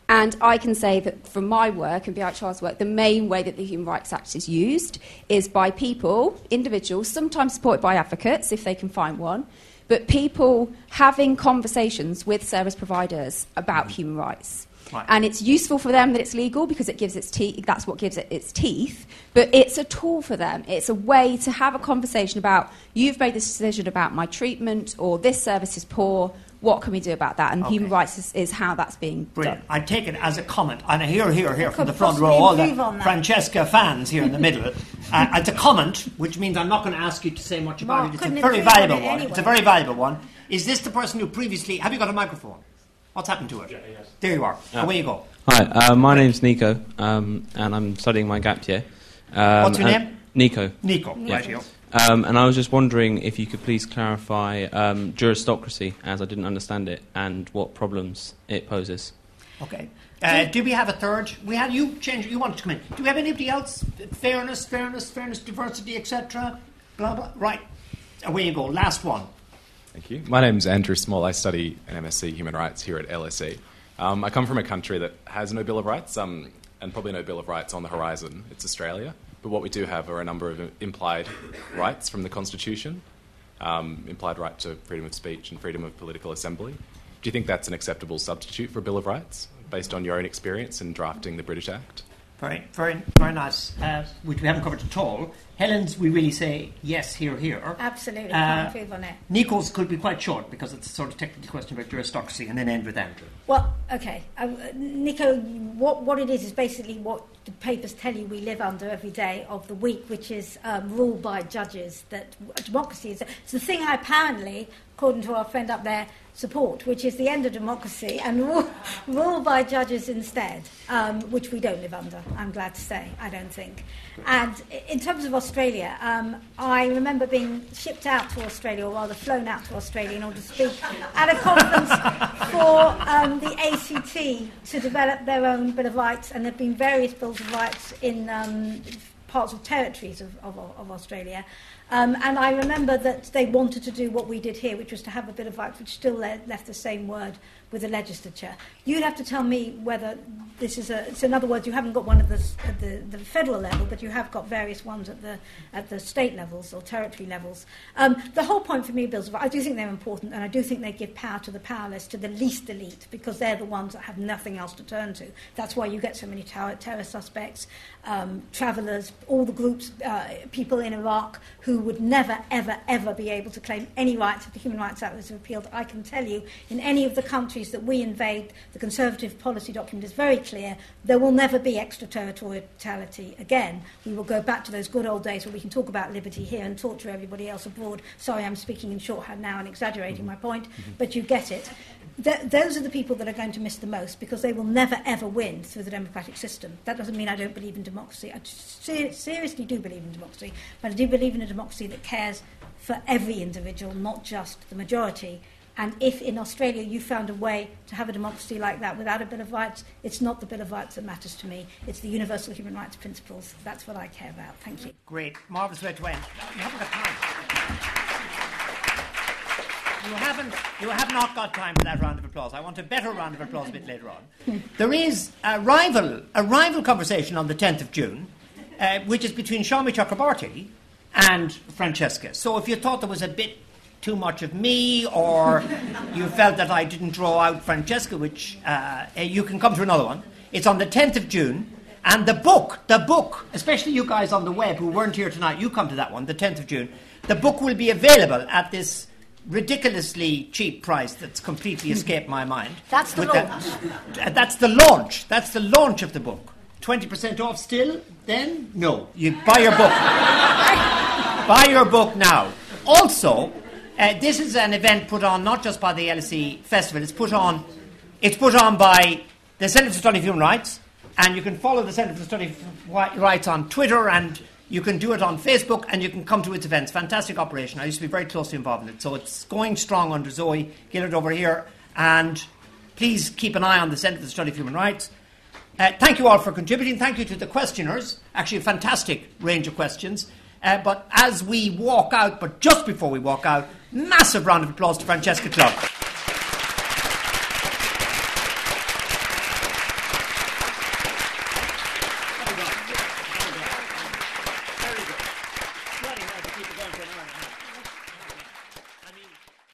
And I can say that from my work and BIHR's work, the main way that the Human Rights Act is used is by people, individuals, sometimes supported by advocates if they can find one, but people having conversations with service providers about mm-hmm. human rights. Right. And it's useful for them that it's legal because it gives its teeth. That's what gives it its teeth. But it's a tool for them. It's a way to have a conversation about you've made this decision about my treatment or this service is poor. What can we do about that? And okay. human rights is, is, how that's being Brilliant. done. I take it as a comment, and I hear, hear, hear from the front row, all the Francesca fans here in the middle. uh, it's a comment, which means I'm not going to ask you to say much about Mark it. It's a very valuable it one. It's a very valuable one. Is this the person who previously? Have you got a microphone? What's happened to it? Yeah, yes. There you are. Yeah. Away you go. Hi, uh, my name's Nico, um, and I'm studying my gap year. Um, What's your name? Nico. Nico, yeah. Um, and I was just wondering if you could please clarify um, juristocracy, as I didn't understand it, and what problems it poses. Okay. Uh, do we have a third? We had you change. You wanted to come in. Do we have anybody else? Fairness, fairness, fairness, diversity, etc. Blah blah. Right. Away you go. Last one. Thank you. My name is Andrew Small. I study an MSc Human Rights here at LSE. Um, I come from a country that has no Bill of Rights, um, and probably no Bill of Rights on the horizon. It's Australia. But what we do have are a number of implied rights from the Constitution um, implied right to freedom of speech and freedom of political assembly. Do you think that's an acceptable substitute for a Bill of Rights based on your own experience in drafting the British Act? Very, very, very nice. Uh, which we haven't covered at all. Helen's, we really say yes here, here. Absolutely, uh, can't improve on it. Nico's could be quite short because it's a sort of technical question about juristocracy, and then end with Andrew. Well, okay, uh, Nico, what what it is is basically what the papers tell you we live under every day of the week, which is um, ruled by judges. That democracy is it's the thing I apparently, according to our friend up there, support, which is the end of democracy, and rule, rule by judges instead, um, which we don't live under, I'm glad to say, I don't think. And in terms of Australia, um, I remember being shipped out to Australia, or rather flown out to Australia, in order to speak at a conference for um, the ACT to develop their own Bill of Rights, and there have been various Bills of Rights in um, parts of territories of, of, of Australia. Um, and I remember that they wanted to do what we did here, which was to have a bit of which still le- left the same word with the legislature. You'd have to tell me whether this is a. So in other words, you haven't got one at the, at the, the federal level, but you have got various ones at the at the state levels or territory levels. Um, the whole point for me, bills of I do think they're important, and I do think they give power to the powerless, to the least elite, because they're the ones that have nothing else to turn to. That's why you get so many terror, terror suspects, um, travellers, all the groups, uh, people in Iraq who would never, ever, ever be able to claim any rights if the Human Rights Act was repealed. I can tell you, in any of the countries that we invade, the Conservative policy document is very clear. There will never be extraterritoriality again. We will go back to those good old days where we can talk about liberty here and talk to everybody else abroad. Sorry, I'm speaking in shorthand now and exaggerating my point, mm-hmm. but you get it. Th- those are the people that are going to miss the most because they will never ever win through the democratic system. That doesn't mean I don't believe in democracy. I ser- seriously do believe in democracy, but I do believe in a democracy that cares for every individual, not just the majority. And if in Australia you found a way to have a democracy like that without a Bill of Rights, it's not the Bill of Rights that matters to me. It's the universal human rights principles. That's what I care about. Thank you. Great. Marvellous way to end. You haven't got time. You haven't, you have not got time for that round of applause. I want a better round of applause a bit later on. There is a rival, a rival conversation on the 10th of June, uh, which is between Shami Chakrabarti and Francesca. So if you thought there was a bit too much of me, or you felt that I didn't draw out Francesca, which uh, uh you can come to another one. It's on the 10th of June. And the book, the book, especially you guys on the web who weren't here tonight, you come to that one, the 10th of June. The book will be available at this ridiculously cheap price that's completely escaped my mind. That's the launch. That, uh, that's the launch. That's the launch of the book. 20% off still? Then? No. You buy your book. buy your book now. Also, uh, this is an event put on not just by the LSE Festival, it's put on, it's put on by the Centre for the Study of Human Rights, and you can follow the Centre for the Study of Human Rights on Twitter and you can do it on Facebook and you can come to its events. Fantastic operation. I used to be very closely involved in it. So it's going strong under Zoe Gillard over here. And please keep an eye on the Centre for the Study of Human Rights. Uh, thank you all for contributing. Thank you to the questioners. Actually, a fantastic range of questions. Uh, but as we walk out, but just before we walk out, massive round of applause to Francesca Klug.